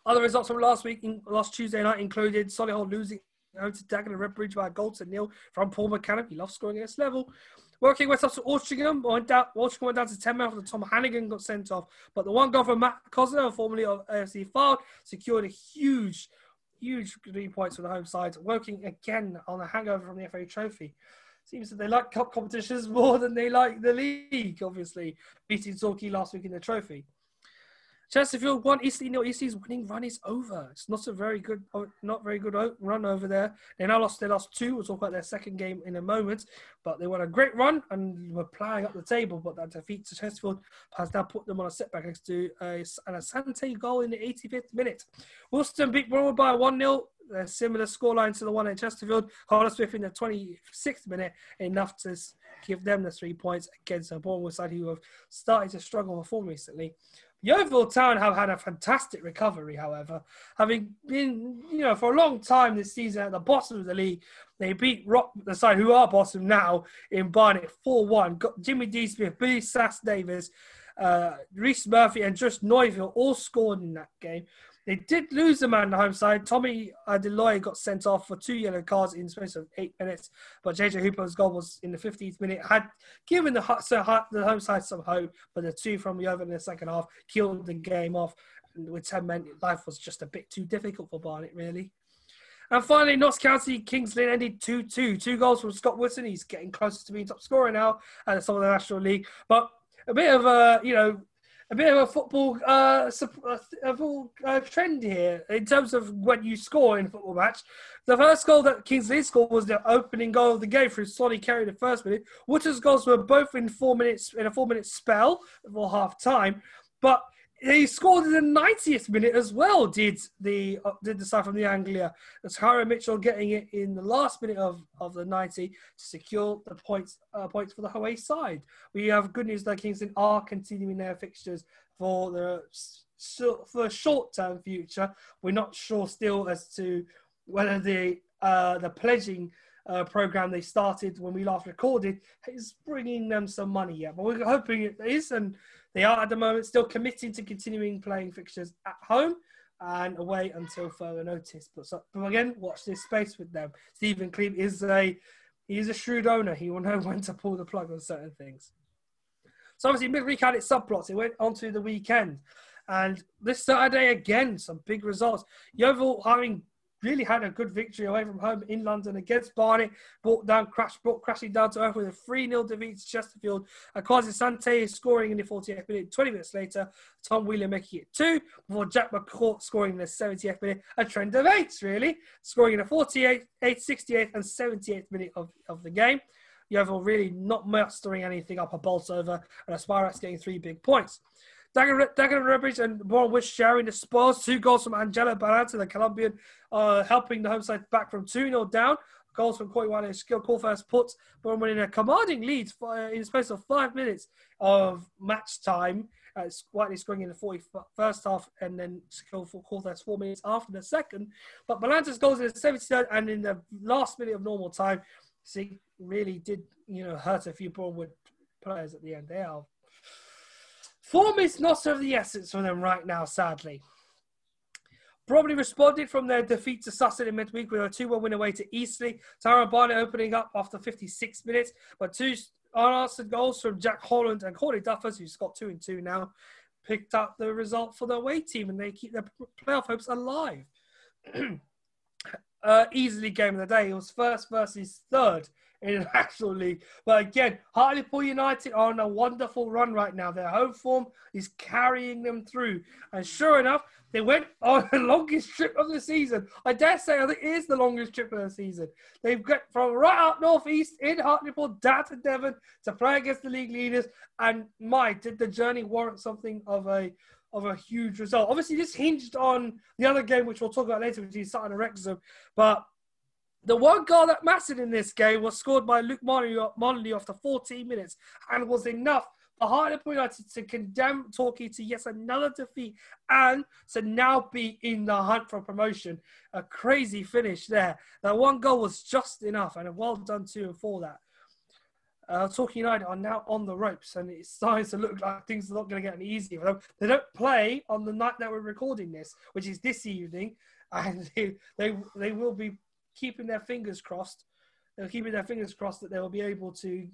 Other results from last week, last Tuesday night, included Solihull losing home to Dagenham and Redbridge by a goal to nil from Paul McCann. He loves scoring against level. Woking went up to Altrincham, went Altrincham went down to 10 men after Tom Hannigan got sent off. But the one goal from Matt Cosner, formerly of AFC Fylde, secured a huge, huge three points for the home side, Woking again on a hangover from the FA Trophy. Seems that they like cup competitions more than they like the league, obviously, beating Torquay last week in the trophy. Chesterfield won Eastleigh nil. Eastleigh's winning run is over. It's not a very good, oh, not very good run over there. They now lost. They lost two. We'll talk about their second game in a moment. But they won a great run and were playing up the table. But that defeat to Chesterfield has now put them on a setback next to uh, a, an Asante goal in the 85th minute. Worcester beat Boreham Wood by one 0 a similar scoreline to the one in Chesterfield. Smith in the 26th minute, enough to give them the three points against a Boreham Wood side who have started to struggle with form recently. Yeovil Town have had a fantastic recovery, however, having been, you know, for a long time this season at the bottom of the league. They beat Rock, the side who are bottom now, in Barnet 4 1. Got Jimmy D. Smith, Billy Sass Davis, uh, Rhys Murphy, and just Neufville all scored in that game. They did lose the man on the home side. Tommy Adeloye got sent off for two yellow cards in space of eight minutes, but JJ Hooper's goal was in the 15th minute. Had given the, the home side some hope, but the two from the over in the second half killed the game off. With 10 men, life was just a bit too difficult for Barnet, really. And finally, Notts County Kings Lynn ended 2 2. Two goals from Scott Woodson. He's getting closer to being top scorer now at some of the National League. But a bit of a, you know, a bit of a football uh, a uh, trend here in terms of when you score in a football match. The first goal that Kingsley scored was the opening goal of the game through Solly Kerry the first minute. Wooters' goals were both in four minutes in a four minute spell for half time, but he scored in the 90th minute as well. Did the uh, did the side from the Anglia? That's Harry Mitchell getting it in the last minute of, of the 90 to secure the points uh, points for the away side. We have good news that Kingston are continuing their fixtures for the for short term future. We're not sure still as to whether the uh, the pledging uh, program they started when we last recorded is bringing them some money yet. But we're hoping it is, and they are at the moment still committing to continuing playing fixtures at home and away until further notice. But, so, but again, watch this space with them. Stephen Cleeve is a he's a shrewd owner. He will know when to pull the plug on certain things. So obviously, midweek had its subplots. It went onto the weekend. And this Saturday, again, some big results. Yeovil having really had a good victory away from home in London against Barnet. Brought down, crash, brought crashing down to earth with a 3 0 defeat to Chesterfield. Kwasi Asante is scoring in the 48th minute. 20 minutes later, Tom Wheeler making it two before Jack McCourt scoring in the 70th minute. A trend of eights, really. Scoring in the 48th, 68th, and 78th minute of, of the game. Yeovil really not mastering anything up a bolt over, and Aspirax getting three big points. Dagenham Redbridge and Warwick sharing the spoils. Two goals from Angelo Balanta, the Colombian, uh, helping the home side back from 2 0 down. Goals from Koiwane Skill call first puts, but in a commanding lead for, in the space of five minutes of match time. Uh, Whiteley scoring in the 41st half and then Skill for call first four minutes after the second. But Balanta's goals in the 73rd and in the last minute of normal time, see, really did you know hurt a few Boreham Wood players at the end. They are. Form is not of the essence for them right now, sadly. Probably responded from their defeat to Sutton in midweek with a 2 1 win away to Eastleigh. Tyrone Barnett opening up after 56 minutes, but two unanswered goals from Jack Holland and Corey Duffus, who's got 2 and 2 now, picked up the result for the away team and they keep their playoff hopes alive. uh, easily game of the day. It was first versus third in the National League. But again, Hartlepool United are on a wonderful run right now. Their home form is carrying them through. And sure enough, they went on the longest trip of the season. I dare say I think it is the longest trip of the season. They've got from right up northeast in Hartlepool down to Devon to play against the league leaders. And my, did the journey warrant something of a of a huge result. Obviously, this hinged on the other game, which we'll talk about later, which is Sutton and Wrexham. But the one goal that mattered in this game was scored by Luke Monley after 14 minutes and was enough for Hartlepool United to condemn Torquay to yet another defeat and to now be in the hunt for promotion. A crazy finish there. That one goal was just enough, and well done to and for that. Uh, Torquay United are now on the ropes, and it's starting to look like things are not going to get any easier for them. They don't play on the night that we're recording this, which is this evening, and they they, they will be keeping their fingers crossed. They're keeping their fingers crossed that they will be able to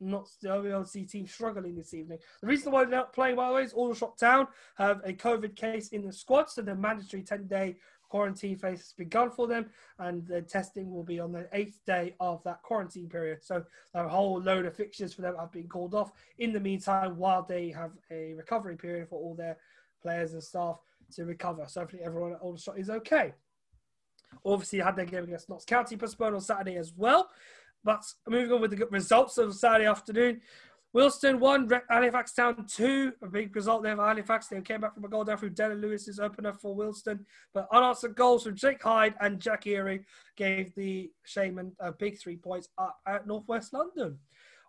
not they'll be able to see teams struggling this evening. The reason why they're not playing, by the way, is Aldershot Town have a COVID case in the squad, so the mandatory 10 day quarantine phase has begun for them, and the testing will be on the eighth day of that quarantine period. So a whole load of fixtures for them have been called off. In the meantime, while they have a recovery period for all their players and staff to recover, so hopefully everyone at Aldershot is okay. Obviously, had their game against Notts County postponed on Saturday as well. But moving on with the results of Saturday afternoon, Wealdstone won, Halifax Town two. A big result there for Halifax. They came back from a goal down through Dylan Lewis's opener for Wealdstone. But unanswered goals from Jake Hyde and Jack Earing gave the Shaymen a big three points up at Northwest London.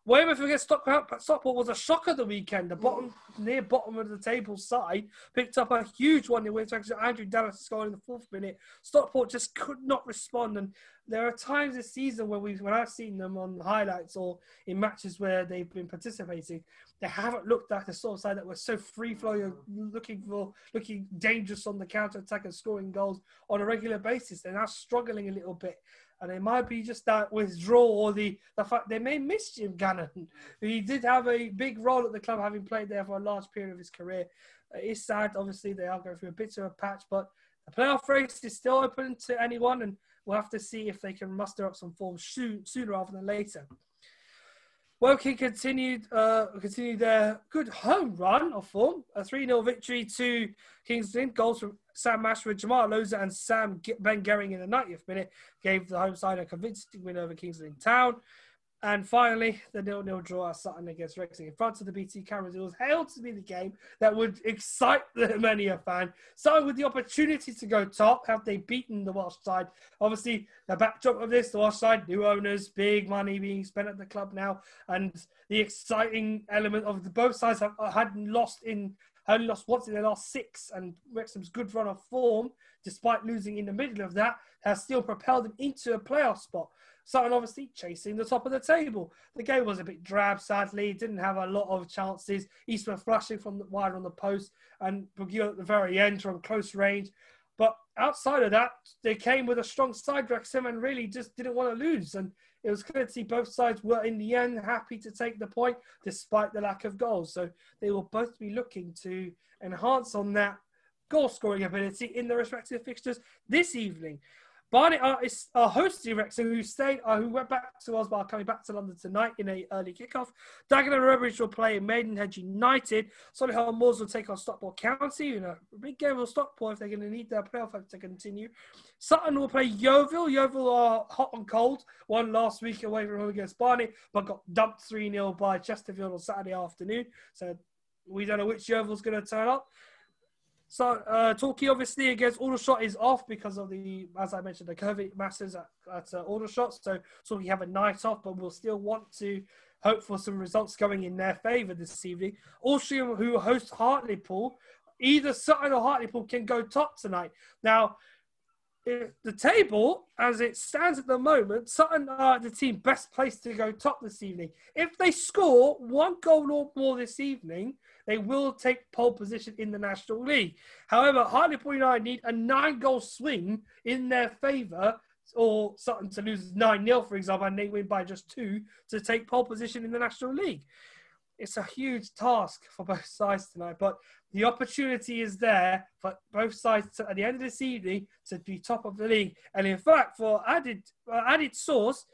Weymouth against Stockport, Stockport was a shocker the weekend. The bottom, near bottom of the table side picked up a huge one in which Andrew Dallas scored in the fourth minute. Stockport just could not respond, and there are times this season where we, when I've seen them on highlights or in matches where they've been participating, they haven't looked like the sort of side that was so free flowing, looking for, looking dangerous on the counter attack and scoring goals on a regular basis. They're now struggling a little bit and it might be just that withdrawal or the, the fact they may miss Jim Gannon. He did have a big role at the club, having played there for a large period of his career. It's sad, obviously, they are going through a bit of a patch, but the playoff race is still open to anyone, and we'll have to see if they can muster up some form soon, sooner rather than later. Woking continued uh, continued their good home run of form. A 3 0 victory to Kings Lynn. Goals from Sam Mashford, Jamal Loza, and Sam Ben Gehring in the 90th minute gave the home side a convincing win over Kings Lynn Town. And finally, the nil-nil draw at Sutton against Wrexham in front of the BT cameras. It was hailed to be the game that would excite the many a fan. Sutton with the opportunity to go top. Have they beaten the Welsh side? Obviously, the backdrop of this, the Welsh side, new owners, big money being spent at the club now, and the exciting element of the both sides have had lost in only lost once in their last six, and Wrexham's good run of form, despite losing in the middle of that, has still propelled them into a playoff spot. Sutton obviously chasing the top of the table. The game was a bit drab, sadly. Didn't have a lot of chances. Eastmond flashing from the wide on the post and Bugiel at the very end from close range. But outside of that, they came with a strong side Wrexham and really just didn't want to lose. And it was clear to see both sides were in the end happy to take the point despite the lack of goals. So they will both be looking to enhance on that goal scoring ability in their respective fixtures this evening. Barnet are, is, are hosting Wrexham, who stayed, uh, who went back to Osbar, coming back to London tonight in a early kickoff. Dagenham and Redbridge will play Maidenhead United. Solihull Moors will take on Stockport County. You know, a big game for Stockport if they're going to need their playoff hope to continue. Sutton will play Yeovil. Yeovil are hot and cold. Won last week away from home against Barnet, but got dumped 3 0 by Chesterfield on Saturday afternoon. So we don't know which Yeovil's going to turn up. So uh, Torquay obviously against Aldershot is off because of the, as I mentioned, the COVID masses at, at uh, Aldershot. So Torquay have a night off, but we'll still want to hope for some results going in their favour this evening. Altrincham, who host Hartlepool, either Sutton or Hartlepool can go top tonight. Now, the table, as it stands at the moment, Sutton are the team best placed to go top this evening. If they score one goal or more this evening, they will take pole position in the National League. However, Hartlepool United need a nine goal swing in their favour, or Sutton to lose 9 0, for example, and they win by just two to take pole position in the National League. It's a huge task for both sides tonight, but the opportunity is there for both sides to, at the end of this evening to be top of the league. And in fact, for added uh, added source,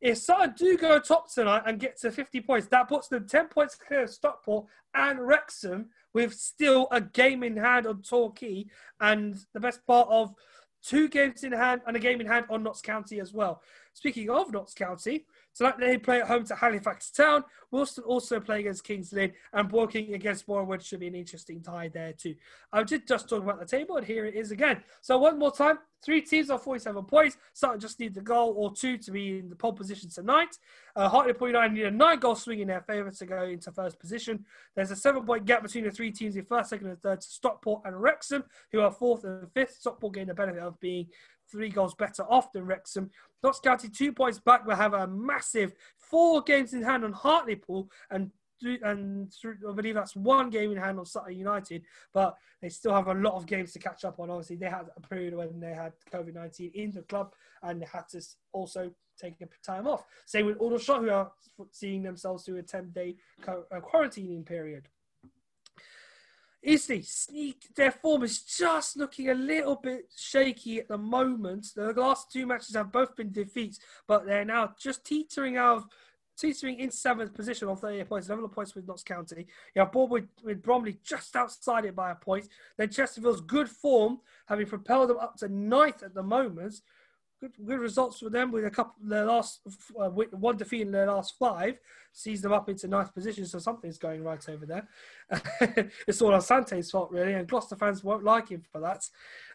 if Sutton do go top tonight and get to 50 points, that puts them 10 points clear of Stockport and Wrexham with still a game in hand on Torquay and the best part of two games in hand and a game in hand on Notts County as well. Speaking of Notts County, Tonight they play at home to Halifax Town. Wealdstone also play against Kings Lynn and Woking against Boreham Wood should be an interesting tie there too. I did just talk about the table and here it is again. So one more time, three teams are 47 points. Sutton just need the goal or two to be in the pole position tonight. Uh, Hartlepool United need a nine goal swing in their favour to go into first position. There's a seven point gap between the three teams in first, second, and third to Stockport and Wrexham, who are fourth and fifth. Stockport getting the benefit of being three goals better off than Wrexham. Notts County two points back will have a massive four games in hand on Hartlepool and and I believe that's one game in hand on Sutton United, but they still have a lot of games to catch up on. Obviously, they had a period when they had COVID 19 in the club and they had to also take a time off. Same with Aldershot, who are seeing themselves through a 10 day uh, quarantining period. Eastleigh sneak their form is just looking a little bit shaky at the moment. The last two matches have both been defeats, but they're now just teetering out teetering in seventh position on 38 points, level of points with Notts County. You have Boreham Wood with Bromley just outside it by a point. Then Chesterfield's good form, having propelled them up to ninth at the moment, good, good results for them with a couple their last uh, one defeat in their last five sees them up into ninth position so something's going right over there. It's all Asante's fault really and Gloucester fans won't like him for that.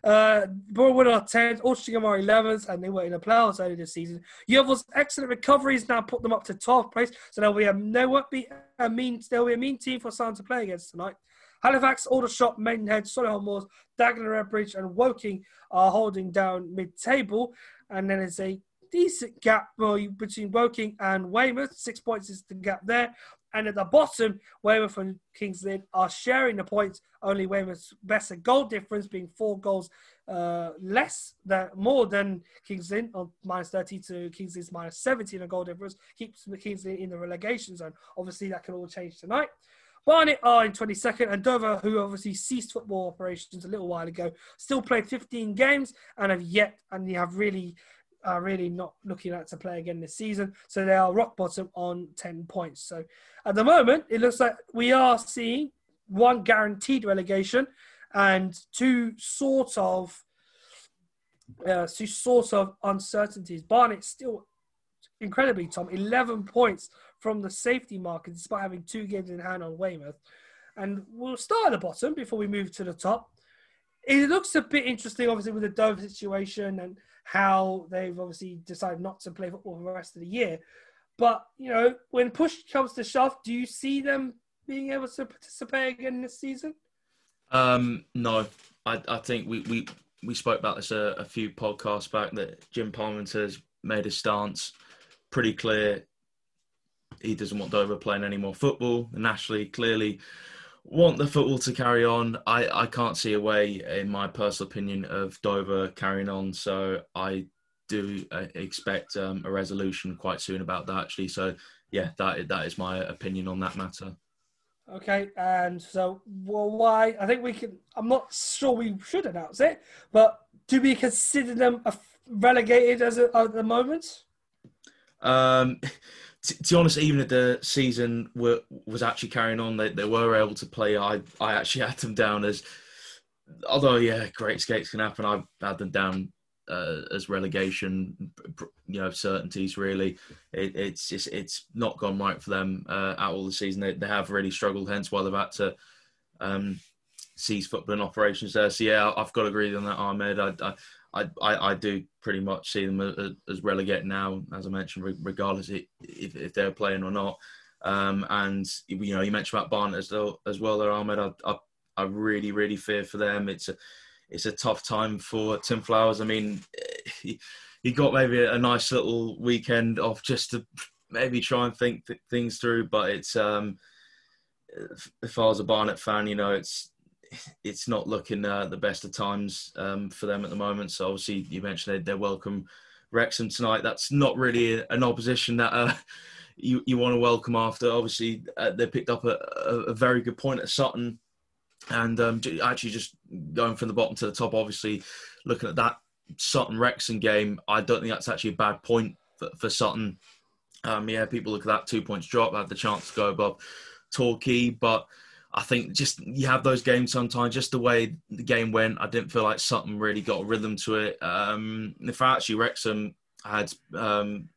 Uh Boreham Wood are 10th Altrincham are 11th and they were in the playoffs earlier this season. Yeovil's excellent recoveries now put them up to 12th place so there'll be a there won't be a mean there'll be a mean team for Sam to play against tonight. Halifax, Aldershot, Maidenhead, Solihull Moors, Dagenham Redbridge, and Woking are holding down mid-table and then it's a decent gap between Woking and Weymouth. Six points is the gap there. And at the bottom, Weymouth and Kings Lynn are sharing the points. Only Weymouth's better goal difference being four goals uh, less than more than Kings Lynn on minus 30 to Kings Lynn's minus 17 a goal difference keeps Kings Lynn in the relegation zone. Obviously, that can all change tonight. Barnet are in 22nd, and Dover, who obviously ceased football operations a little while ago, still played 15 games and have yet and they have really are really not looking at to play again this season. So they are rock bottom on 10 points. So at the moment, it looks like we are seeing one guaranteed relegation and two sort of uh, two sort of uncertainties. Barnet still incredibly, Tom, 11 points from the safety market despite having two games in hand on Weymouth. And we'll start at the bottom before we move to the top. It looks a bit interesting, obviously, with the Dover situation and how they've obviously decided not to play football for the rest of the year. But, you know, when push comes to shove, do you see them being able to participate again this season? Um, no, I, I think we, we, we spoke about this a, a few podcasts back that Jim Parmenter has made a stance pretty clear. He doesn't want Dover playing any more football. And Ashley clearly want the football to carry on. I, I can't see a way, in my personal opinion, of Dover carrying on. So I do uh, expect um, a resolution quite soon about that, actually. So yeah, that that is my opinion on that matter. Okay, and so well, why? I think we can. I'm not sure we should announce it, but do we consider them relegated as a, at the moment? Um, to, be honest, even if the season were, was actually carrying on, they, they were able to play. I I actually had them down as, although yeah, great escapes can happen. I had them down uh, as relegation, you know, certainties. Really, it, it's just it's not gone right for them uh, out all the season. They, they have really struggled. Hence why they've had to um, cease footballing operations there. So yeah, I've got to agree on that, Ahmed. I, I I, I, I, do pretty much see them as, relegated now, as I mentioned, regardless if, if they're playing or not. Um, and you know, you mentioned about Barnet as well, as well there, Ahmed. I, I, I really, really fear for them. It's a, it's a tough time for Tim Flowers. I mean, he, he got maybe a nice little weekend off just to maybe try and think th- things through. But it's um, if I was a Barnet fan, you know, it's it's not looking uh, the best of times um, for them at the moment. So obviously, you mentioned they, they're welcome Wrexham tonight. That's not really an opposition that uh, you you want to welcome after. Obviously, uh, they picked up a, a, a, very good point at Sutton, and um, actually just going from the bottom to the top. Obviously, looking at that Sutton Wrexham game, I don't think that's actually a bad point for, for Sutton. Um, yeah, people look at that two points drop, had the chance to go above Torquay, but I think just you have those games sometimes. Just the way the game went, I didn't feel like Sutton really got a rrhythm to it. Um, in fact, actually, Wrexham had um,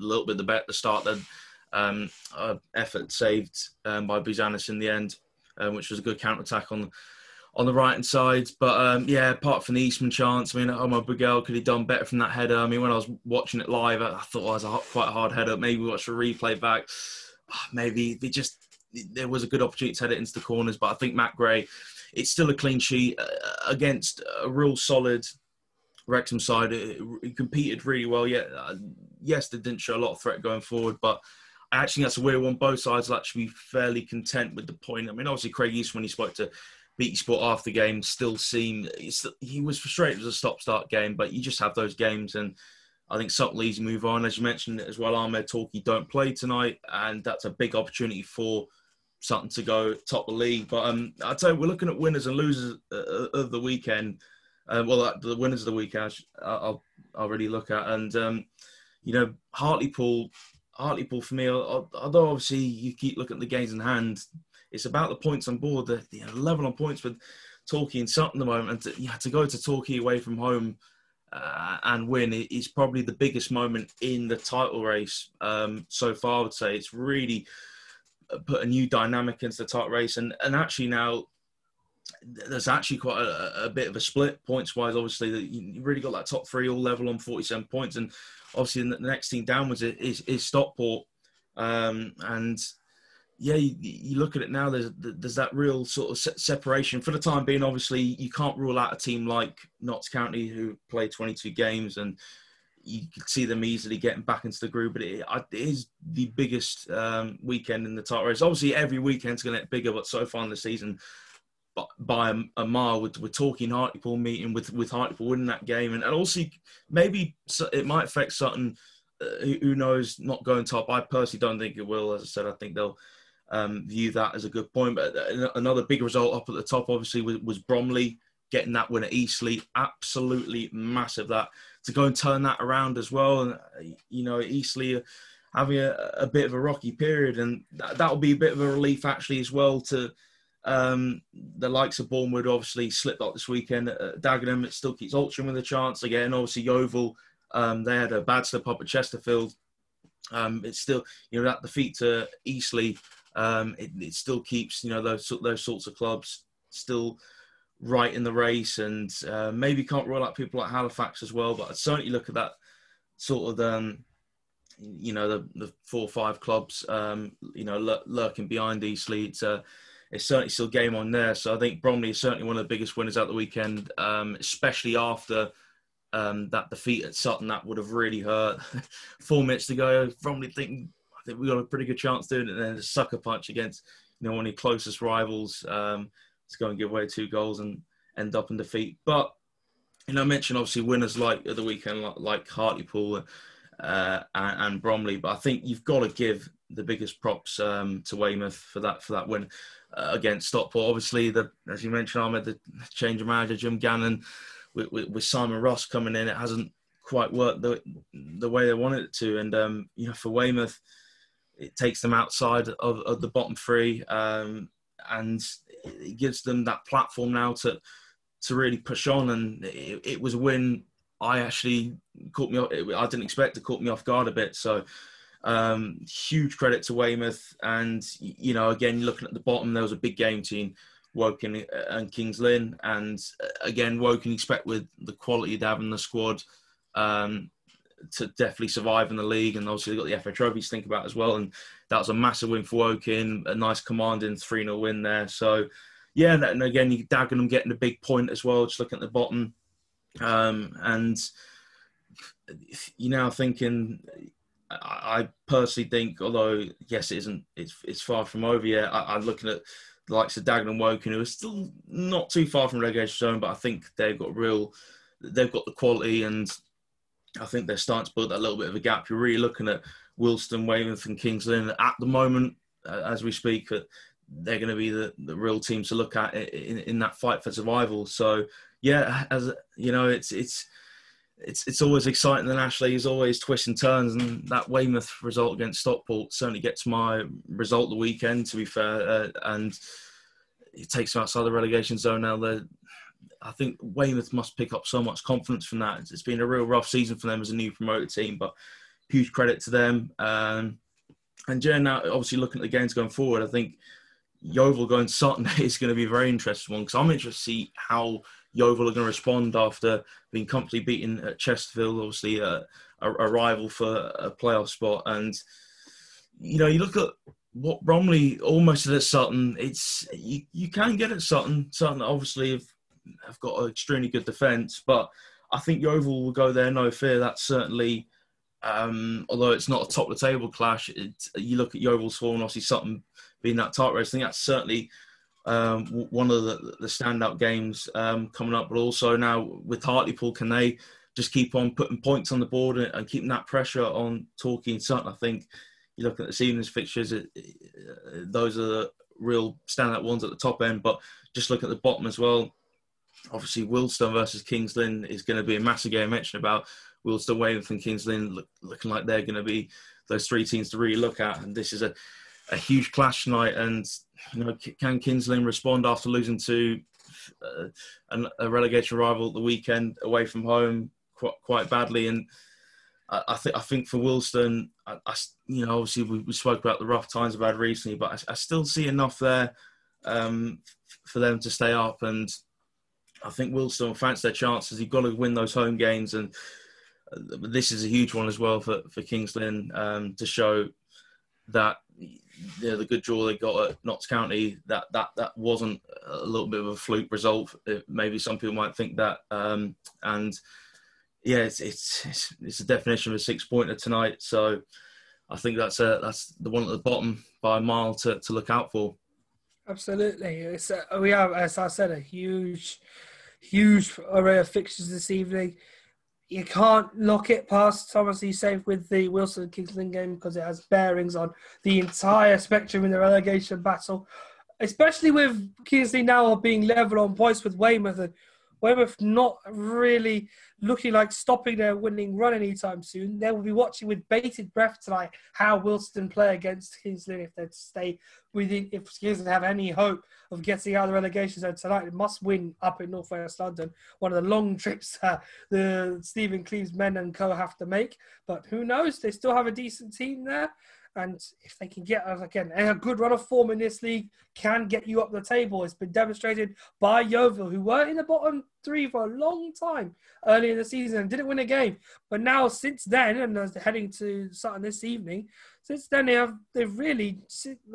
a little bit the bet the start. Then um, uh, effort saved um, by Bouzanis in the end, um, which was a good counter attack on on the right hand side. But um, yeah, apart from the Eastmond chance, I mean, Omar Bugiel could have done better from that header. I mean, when I was watching it live, I thought it was a quite a hard header. Maybe watch a replay back. Ah, maybe they just there was a good opportunity to head it into the corners, but I think Matt Gray, it's still a clean sheet uh, against a real solid Wrexham side. He competed really well. Yet, uh, yes, they didn't show a lot of threat going forward, but I actually that's a weird one. Both sides will actually be fairly content with the point. I mean, obviously, Craig East, when he spoke to BT Sport after the game, still seemed he was frustrated. It was a stop-start game, but you just have those games and. I think Sutton easy move on, as you mentioned as well. Ahmed Torquay don't play tonight, and that's a big opportunity for something to go top the league. But um, I'd say we're looking at winners and losers uh, uh, of the weekend. Uh, well, uh, the winners of the weekend, I'll, I'll really look at. And, um, you know, Hartlepool, Hartlepool for me, although obviously you keep looking at the games in hand, it's about the points on board, the, the level on points with Torquay and Sutton at the moment. And to, yeah, to go to Torquay away from home uh, and win is probably the biggest moment in the title race um, so far, I would say. It's really put a new dynamic into the top race, and and actually now there's actually quite a, a bit of a split points wise. Obviously, you really got that top three all level on 47 points, and obviously the next team downwards is, is Stockport, um, and yeah, you, you, look at it now. There's there's that real sort of separation for the time being. Obviously, you can't rule out a team like Notts County who play 22 games and you could see them easily getting back into the group. But it, it is the biggest um, weekend in the title race. Obviously, every weekend's going to get bigger, but so far in the season, by a, a mile, we're, we're, talking Hartlepool meeting with with Hartlepool winning that game, and, and also maybe it might affect Sutton. Uh, who knows? Not going top. I personally don't think it will. As I said, I think they'll um, view that as a good point. But uh, another big result up at the top, obviously, was, was Bromley getting that win at Eastleigh. Absolutely massive that to go and turn that around as well. And you know, Eastleigh having a, a bit of a rocky period, and that will be a bit of a relief actually as well to um, the likes of Boreham Wood. Obviously, slipped up this weekend at Dagenham. It still keeps Altrincham with a chance again. Obviously, Yeovil. Um, they had a bad slip up at Chesterfield. Um, it's still, you know, that defeat to Eastleigh, um, it, it, still keeps, you know, those those sorts of clubs still right in the race, and uh, maybe can't rule out people like Halifax as well. But I'd certainly look at that sort of um, you know the the four or five clubs um, you know lurking behind Eastleigh. It's, uh, it's certainly still game on there. So I think Bromley is certainly one of the biggest winners out the weekend, um, especially after. Um, that defeat at Sutton that would have really hurt. Four minutes to go, Bromley thinking I think we got a pretty good chance doing it, and then a sucker punch against you know one of your closest rivals. Um, to go and give away two goals and end up in defeat. But you know, I mentioned obviously winners like the weekend, like, like Hartlepool uh, and, and, Bromley. But I think you've got to give the biggest props um, to Weymouth for that for that win uh, against Stockport. Obviously, the as you mentioned, Ahmed, the change of manager, Jim Gannon, with, with, with, Simon Rusk coming in, it hasn't quite worked the the way they wanted it to. And um, you know, for Weymouth, it takes them outside of, of the bottom three. Um, and it gives them that platform now to to really push on. And it, it was a win. I actually caught me. Off, I didn't expect to caught me off guard a bit. So um, huge credit to Weymouth. And you know, again, looking at the bottom, there was a big game team. Woking and Kings Lynn, and uh, again, Woking expect with the quality they have in the squad um, to definitely survive in the league, and obviously they've got the FA trophies to think about as well. And that was a massive win for Woking, a nice commanding 3 0 win there. So, yeah, and, again, Dagenham getting a big point as well. Just looking at the bottom, um, and you're now thinking. I, personally think, although yes, it isn't, it's it's far from over yet. I, am looking at the likes of Dagenham Woking, who are still not too far from relegation zone, but I think they've got real, they've got the quality, and I think they're starting to build that little bit of a gap. You're really looking at Wealdstone, Weymouth, and Kings Lynn at the moment, uh, as we speak. They're going to be the, the real teams to look at in, in that fight for survival. So yeah, as you know, it's it's it's it's always exciting. The National League is always twists and turns, and that Weymouth result against Stockport certainly gets my result the weekend. To be fair, uh, and it takes them outside the relegation zone now. They're, I think Weymouth must pick up so much confidence from that. It's been a real rough season for them as a new promoted team, but huge credit to them. Um, and Jen, now obviously looking at the games going forward, I think Yeovil going Sutton is going to be a very interesting one because I'm interested to see how Yeovil are going to respond after being comfortably beaten at Chesterfield, obviously uh, a, a, rival for a playoff spot. And you know, you look at what Bromley almost at Sutton. It's you, you can get at Sutton. Sutton obviously have, have got an extremely good defence, but I think Yeovil will go there no fear. That's certainly. Um, although it's not a top of the table clash, it, you look at Yeovil's form, obviously Sutton being that tight race. I think that's certainly um, one of the, the standout games um, coming up. But also now with Hartlepool, can they just keep on putting points on the board and, and keeping that pressure on Torquay and Sutton? I think you look at this evening's fixtures; it, it, those are the real standout ones at the top end. But just look at the bottom as well. Obviously, Wealdstone versus Kings Lynn is going to be a massive game. I mentioned about Wealdstone, and Kings Lynn look, looking like they're going to be those three teams to really look at. And this is a, a huge clash tonight. And you know, can Kings Lynn respond after losing to uh, a relegation rival the weekend away from home quite, quite badly? And I, I think I think for Wealdstone, I, I, you know, obviously we, we, spoke about the rough times we've had recently, but I, still see enough there um, for them to stay up. And I think will fancy their chances. You've got to win those home games, and uh, this is a huge one as well for for Kings Lynn um, to show that you know, the good draw they got at Notts County that that that wasn't a little bit of a fluke result. Maybe some people might think that, um, and yeah, it's, it's it's it's a definition of a six pointer tonight. So I think that's a, that's the one at the bottom by a mile to, to look out for. Absolutely, it's a, we have, as I said, a huge, huge array of fixtures this evening. You can't lock it past Thomas you safe with the Wealdstone Kings Lynn game because it has bearings on the entire spectrum in the relegation battle, especially with Kings Lynn now being level on points with Weymouth and Weymouth not really looking like stopping their winning run anytime soon. They will be watching with bated breath tonight how Wealdstone play against Kings Lynn if they stay within, if Kings Lynn have any hope of getting out of the relegation zone tonight. It must win up in North West London. One of the long trips that the Stephen Cleeves men and co have to make. But who knows? They still have a decent team there. And if they can get again a good run of form in this league, can get you up the table. It's been demonstrated by Yeovil, who were in the bottom three for a long time early in the season and didn't win a game. But now, since then, and as they're heading to Sutton this evening, since then they have they've really.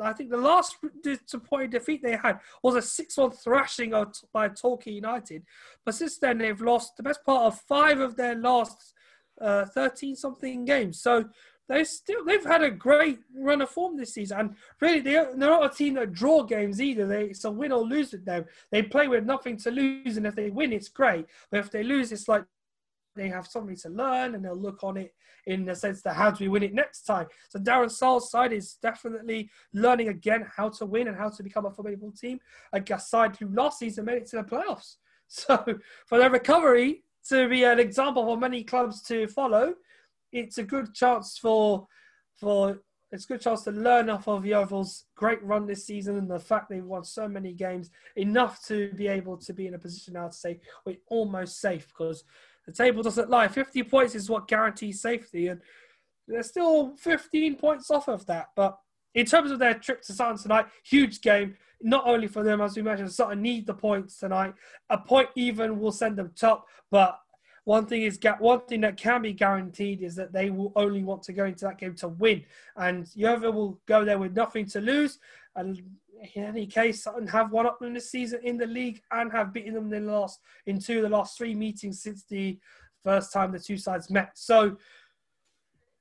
I think the last disappointing defeat they had was a six-one thrashing by Torquay United. But since then, they've lost the best part of five of their last uh, something games. So they still they've had a great run of form this season, and really they they're not a team that draw games either. They it's a win or lose with them. They play with nothing to lose, and if they win, it's great. But if they lose, it's like they have something to learn, and they'll look on it in the sense that how do we win it next time. So Darren Sarll's side is definitely learning again how to win and how to become a formidable team. A side who last season made it to the playoffs. So for their recovery to be an example for many clubs to follow it's a good chance for for it's a good chance to learn off of Yeovil's great run this season and the fact they've won so many games enough to be able to be in a position now to say we're almost safe because the table doesn't lie. 50 points is what guarantees safety, and they're still 15 points off of that. But in terms of their trip to Sutton tonight, huge game. Not only for them, as we mentioned, Sutton need the points tonight. A point even will send them top, but one thing is one thing that can be guaranteed is that they will only want to go into that game to win, and Yeovil will go there with nothing to lose. And in any case, Sutton have won up them this season in the league and have beaten them in the last in two of the last three meetings since the first time the two sides met. So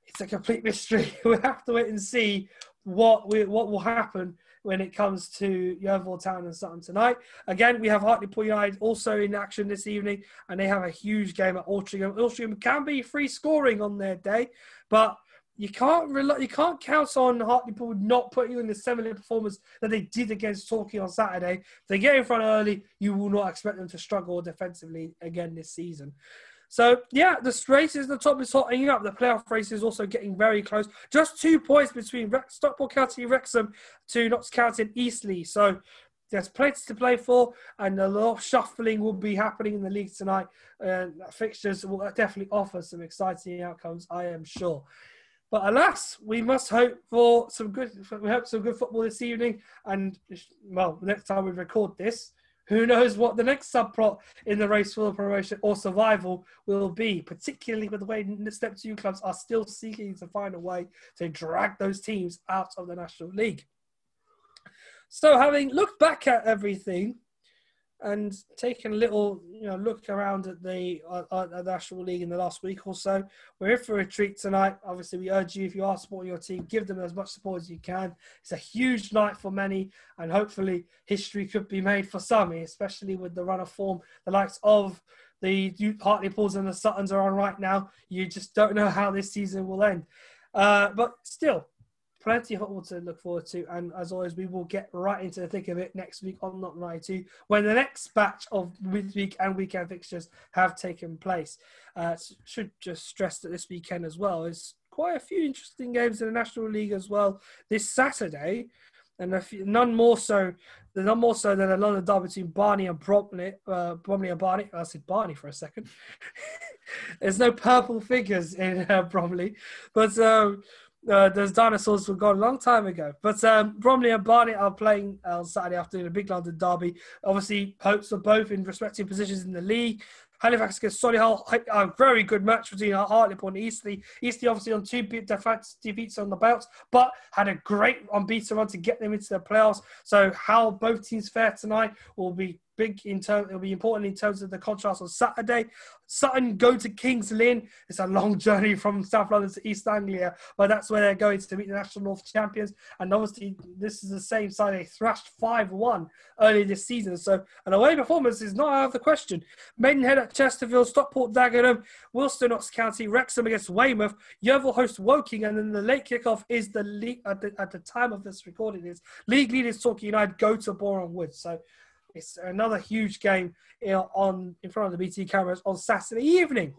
it's a complete mystery. we have to wait and see what we, what will happen when it comes to Yeovil Town and Sutton tonight. Again, we have Hartlepool United also in action this evening, and they have a huge game at Altrincham. Altrincham can be free scoring on their day, but you can't rely, you can't count on Hartlepool not putting you in the similar performance that they did against Torquay on Saturday. If they get in front early, you will not expect them to struggle defensively again this season. So yeah, the race is the top is hotting up. The playoff race is also getting very close. Just two points between Stockport County, Wrexham, to Notts County and Eastleigh. So there's plenty to play for, and a lot of shuffling will be happening in the league tonight. And fixtures will definitely offer some exciting outcomes, I am sure. But alas, we must hope for some good. We hope some good football this evening, and well, next time we record this, who knows what the next subplot in the race for the promotion or survival will be, particularly with the way Step 2 clubs are still seeking to find a way to drag those teams out of the National League. So, having looked back at everything, and taking a little you know look around at the uh, uh, National League in the last week or so. We're in for a treat tonight. Obviously, we urge you if you are supporting your team, give them as much support as you can. It's a huge night for many, and hopefully, history could be made for some, especially with the run of form the likes of the Hartlepools and the Suttons are on right now. You just don't know how this season will end. Uh, but still, plenty of football to look forward to. And as always, we will get right into the thick of it next week on Not 92 when the next batch of midweek and weekend fixtures have taken place. Uh, should just stress that this weekend as well is quite a few interesting games in the National League as well this Saturday. And few, none more so, none more so than a London derby between Barney and Bromley. Uh, Bromley and Barney. I said Barney for a second. There's no purple figures in uh, Bromley, but um, uh, those dinosaurs were gone a long time ago. But um, Bromley and Barnet are playing on Saturday afternoon a big London derby. Obviously, hopes are both in respective positions in the league. Halifax against Solihull, a very good match between Hartlepool and Eastleigh. Eastleigh obviously on two defeats on the belt, but had a great unbeaten run to get them into the playoffs. So how both teams fare tonight will be big in terms. It'll be important in terms of the contrast on Saturday. Sutton go to Kings Lynn. It's a long journey from South London to East Anglia, but that's where they're going to meet the National North champions. And obviously, this is the same side they thrashed five-one earlier this season. So an away performance is not out of the question. Maidenhead at Chesterfield, Stockport Dagenham, Wealdstone Notts County, Wrexham against Weymouth, Yeovil host Woking, and then the late kickoff is the league at the, at the time of this recording is league leaders Torquay United go to Boreham Wood. So it's another huge game on in front of the BT cameras on Saturday evening.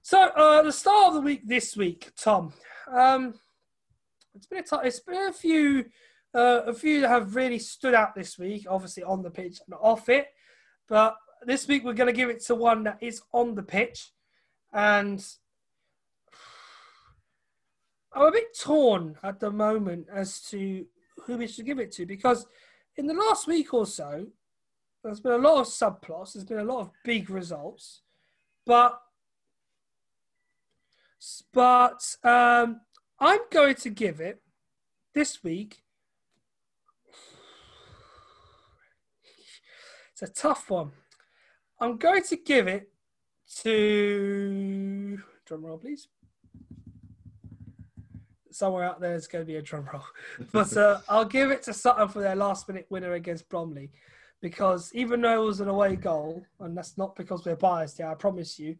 So uh, the start of the week this week, Tom. Um, it's been a t- it's been a few uh, a few that have really stood out this week. Obviously on the pitch and off it, but this week we're going to give it to one that is on the pitch, and I'm a bit torn at the moment as to who we should give it to because in the last week or so, there's been a lot of subplots. There's been a lot of big results, but but um, I'm going to give it this week. It's a tough one. I'm going to give it to drum roll, please somewhere out there is going to be a drum roll. But uh, I'll give it to Sutton for their last minute winner against Bromley because even though it was an away goal, and that's not because we're biased here, I promise you,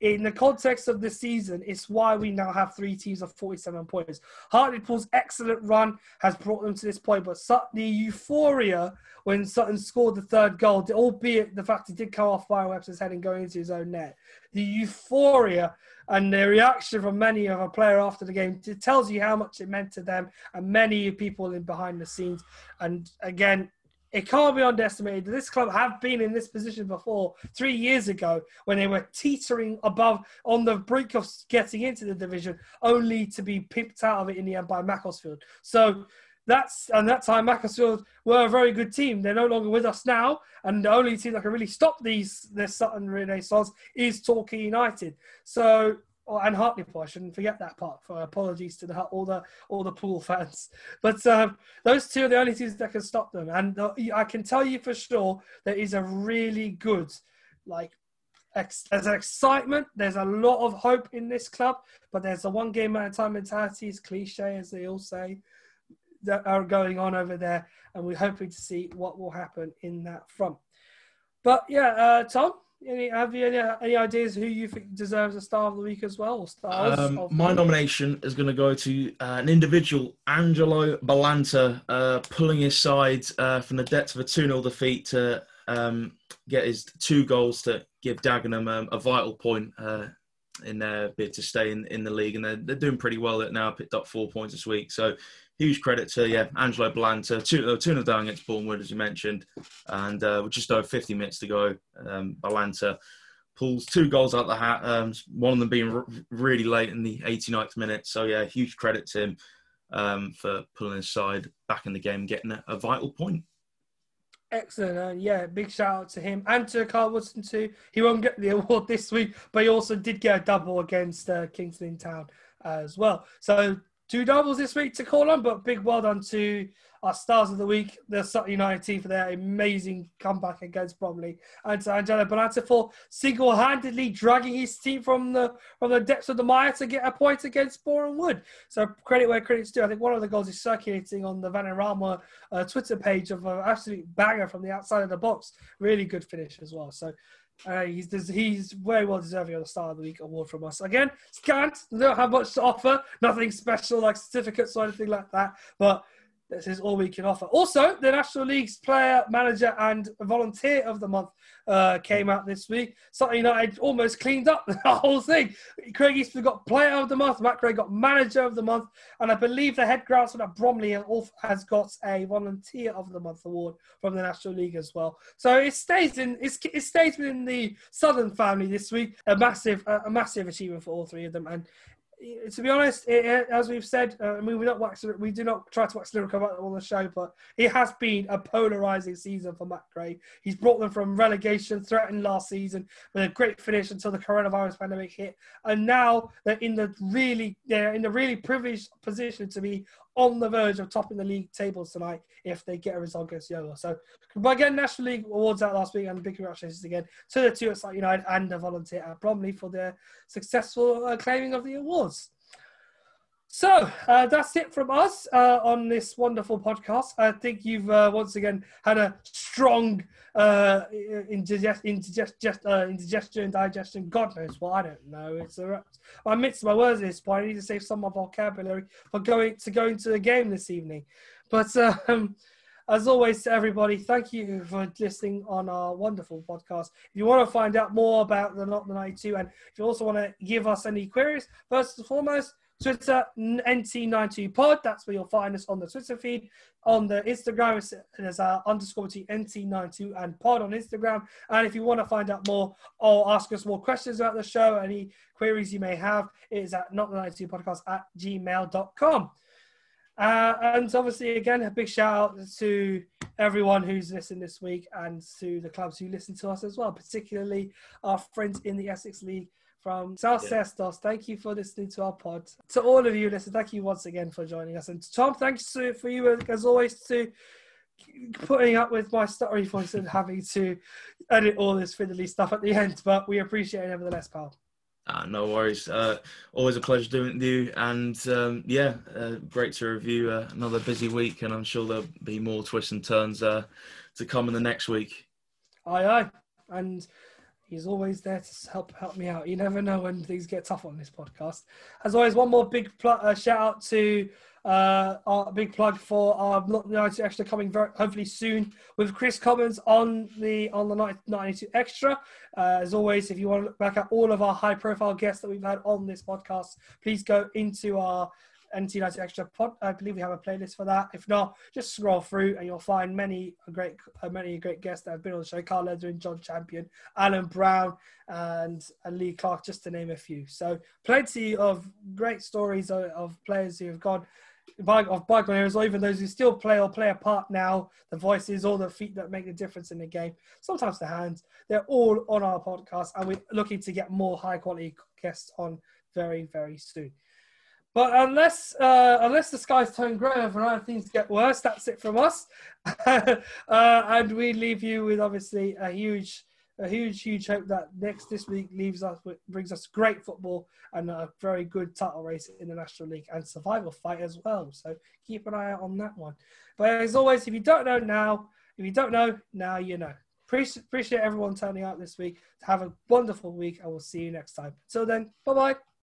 in the context of the season, it's why we now have three teams of 47 points. Hartlepool's excellent run has brought them to this point, but the euphoria when Sutton scored the third goal, albeit the fact it did come off Byron Webster's head and go into his own net, the euphoria and the reaction from many of a player after the game it tells you how much it meant to them and many people in behind the scenes. And again, it can't be underestimated. This club have been in this position before three years ago when they were teetering above on the brink of getting into the division, only to be pipped out of it in the end by Macclesfield. So that's and that time Macclesfield were a very good team. They're no longer with us now, and the only team that can really stop these this Sutton Renaissance is Torquay United. So Oh, and Hartlepool. I shouldn't forget that part. For apologies to the, all the all the pool fans, but um, those two are the only teams that can stop them. And uh, I can tell you for sure there is a really good, like, ex- there's an excitement. There's a lot of hope in this club, but there's a one game at a time mentality. It's cliche, as they all say, that are going on over there, and we're hoping to see what will happen in that front. But yeah, uh, Tom, any, have you any, any ideas who you think deserves a star of the week as well? stars um, my nomination is going to go to uh, an individual, Angelo Balanta, uh, pulling his side uh, from the depths of a 2 0 defeat to um, get his two goals to give Dagenham um, a vital point uh, in their bid to stay in, in the league. And they're, they're doing pretty well at now, picked up four points this week. So huge credit to yeah Angelo Balanta, two, two down against Boreham Wood as you mentioned, and uh, with just over 50 minutes to go, um, Balanta pulls two goals out the hat. Um, one of them being r- really late in the 89th minute. So yeah, huge credit to him um, for pulling his side back in the game, getting a, a vital point. Excellent. Uh, yeah, big shout out to him and to Carl Woodson too. He won't get the award this week, but he also did get a double against uh, Kingston Town as well. So two doubles this week to call on, but big well done to our stars of the week, the Sutton United team for their amazing comeback against Bromley, and to Angelo Balanta for single-handedly dragging his team from the from the depths of the mire to get a point against Boreham Wood. So credit where credit's due. I think one of the goals is circulating on the Vanarama uh, Twitter page of an absolute banger from the outside of the box. Really good finish as well. So uh, he's he's very well deserving of the Star of the Week award from us. Again, scant, don't have much to offer, nothing special like certificates or anything like that, but this is all we can offer. Also, the National League's player, manager, and volunteer of the month uh, came out this week. Sutton United almost cleaned up the whole thing. Craig Eastmond got player of the month, Matt Craig got manager of the month, and I believe the head groundsman at Bromley has got a volunteer of the month award from the National League as well. So it stays in it stays within the Sutton family this week. A massive a massive achievement for all three of them, and Eh, to be honest, it, as we've said, uh, I mean, we not wax, we do not try to wax lyrical about on the show, but it has been a polarizing season for Matt Gray. He's brought them from relegation, threatened last season with a great finish until the coronavirus pandemic hit, and now they're in the really, they're in the really privileged position to be on the verge of topping the league tables tonight if they get a result against Yeovil. So, but again, National League awards out last week, and big congratulations again to the two at United and the volunteer at Bromley for their successful uh, claiming of the awards. So uh, that's it from us uh, on this wonderful podcast. I think you've uh, once again had a strong uh, indigest, indigest, uh, indigestion, digestion. God knows what. I don't know. It's a, I mix my words at this point. I need to save some of my vocabulary for going to going to the game this evening. But um, as always, to everybody, thank you for listening on our wonderful podcast. If you want to find out more about the Not the 92, and if you also want to give us any queries, first and foremost Twitter, NT92pod. That's where you'll find us on the Twitter feed. On the Instagram, it's, there's our underscore NT92 and pod on Instagram. And if you want to find out more or ask us more questions about the show, any queries you may have, it is at not the 92 podcast at gmail.com. Uh, and obviously, again, a big shout out to everyone who's listened this week and to the clubs who listen to us as well, particularly our friends in the Essex League from South yeah. Sestos. Thank you for listening to our pod. To all of you listen, thank you once again for joining us. And Tom, thanks to, for you as always to putting up with my stuttery voice and having to edit all this fiddly stuff at the end. But we appreciate it nevertheless, pal. Ah, no worries. Uh, always a pleasure doing it with you. And um, yeah, uh, great to review uh, another busy week. And I'm sure there'll be more twists and turns uh, to come in the next week. Aye, aye. And He's always there to help help me out. You never know when things get tough on this podcast. As always, one more big pl- uh, shout out to uh, our big plug for our United Extra coming very hopefully soon with Kris Commons on the on the 92 Extra. Uh, as always, if you want to look back at all of our high profile guests that we've had on this podcast, please go into our United Extra pod. I believe we have a playlist for that. If not, just scroll through and you'll find many great, uh, many great guests that have been on the show: Carl Leathering, John Champion, Alan Brown, and, Lee Clark, just to name a few. So, plenty of great stories of, players who have gone of bygone eras, or even those who still play or play a part now. The voices, all the feet that make the difference in the game. Sometimes the hands. They're all on our podcast, and we're looking to get more high quality guests on very, very soon. But unless uh, unless the skies turn grey overnight, things get worse. That's it from us, uh, and we leave you with obviously a huge, a huge, huge hope that next this week leaves us with, brings us great football and a very good title race in the National League and survival fight as well. So keep an eye out on that one. But as always, if you don't know now, if you don't know now, you know. Appreciate, everyone turning out this week. Have a wonderful week, and we'll see you next time. Until then, bye bye.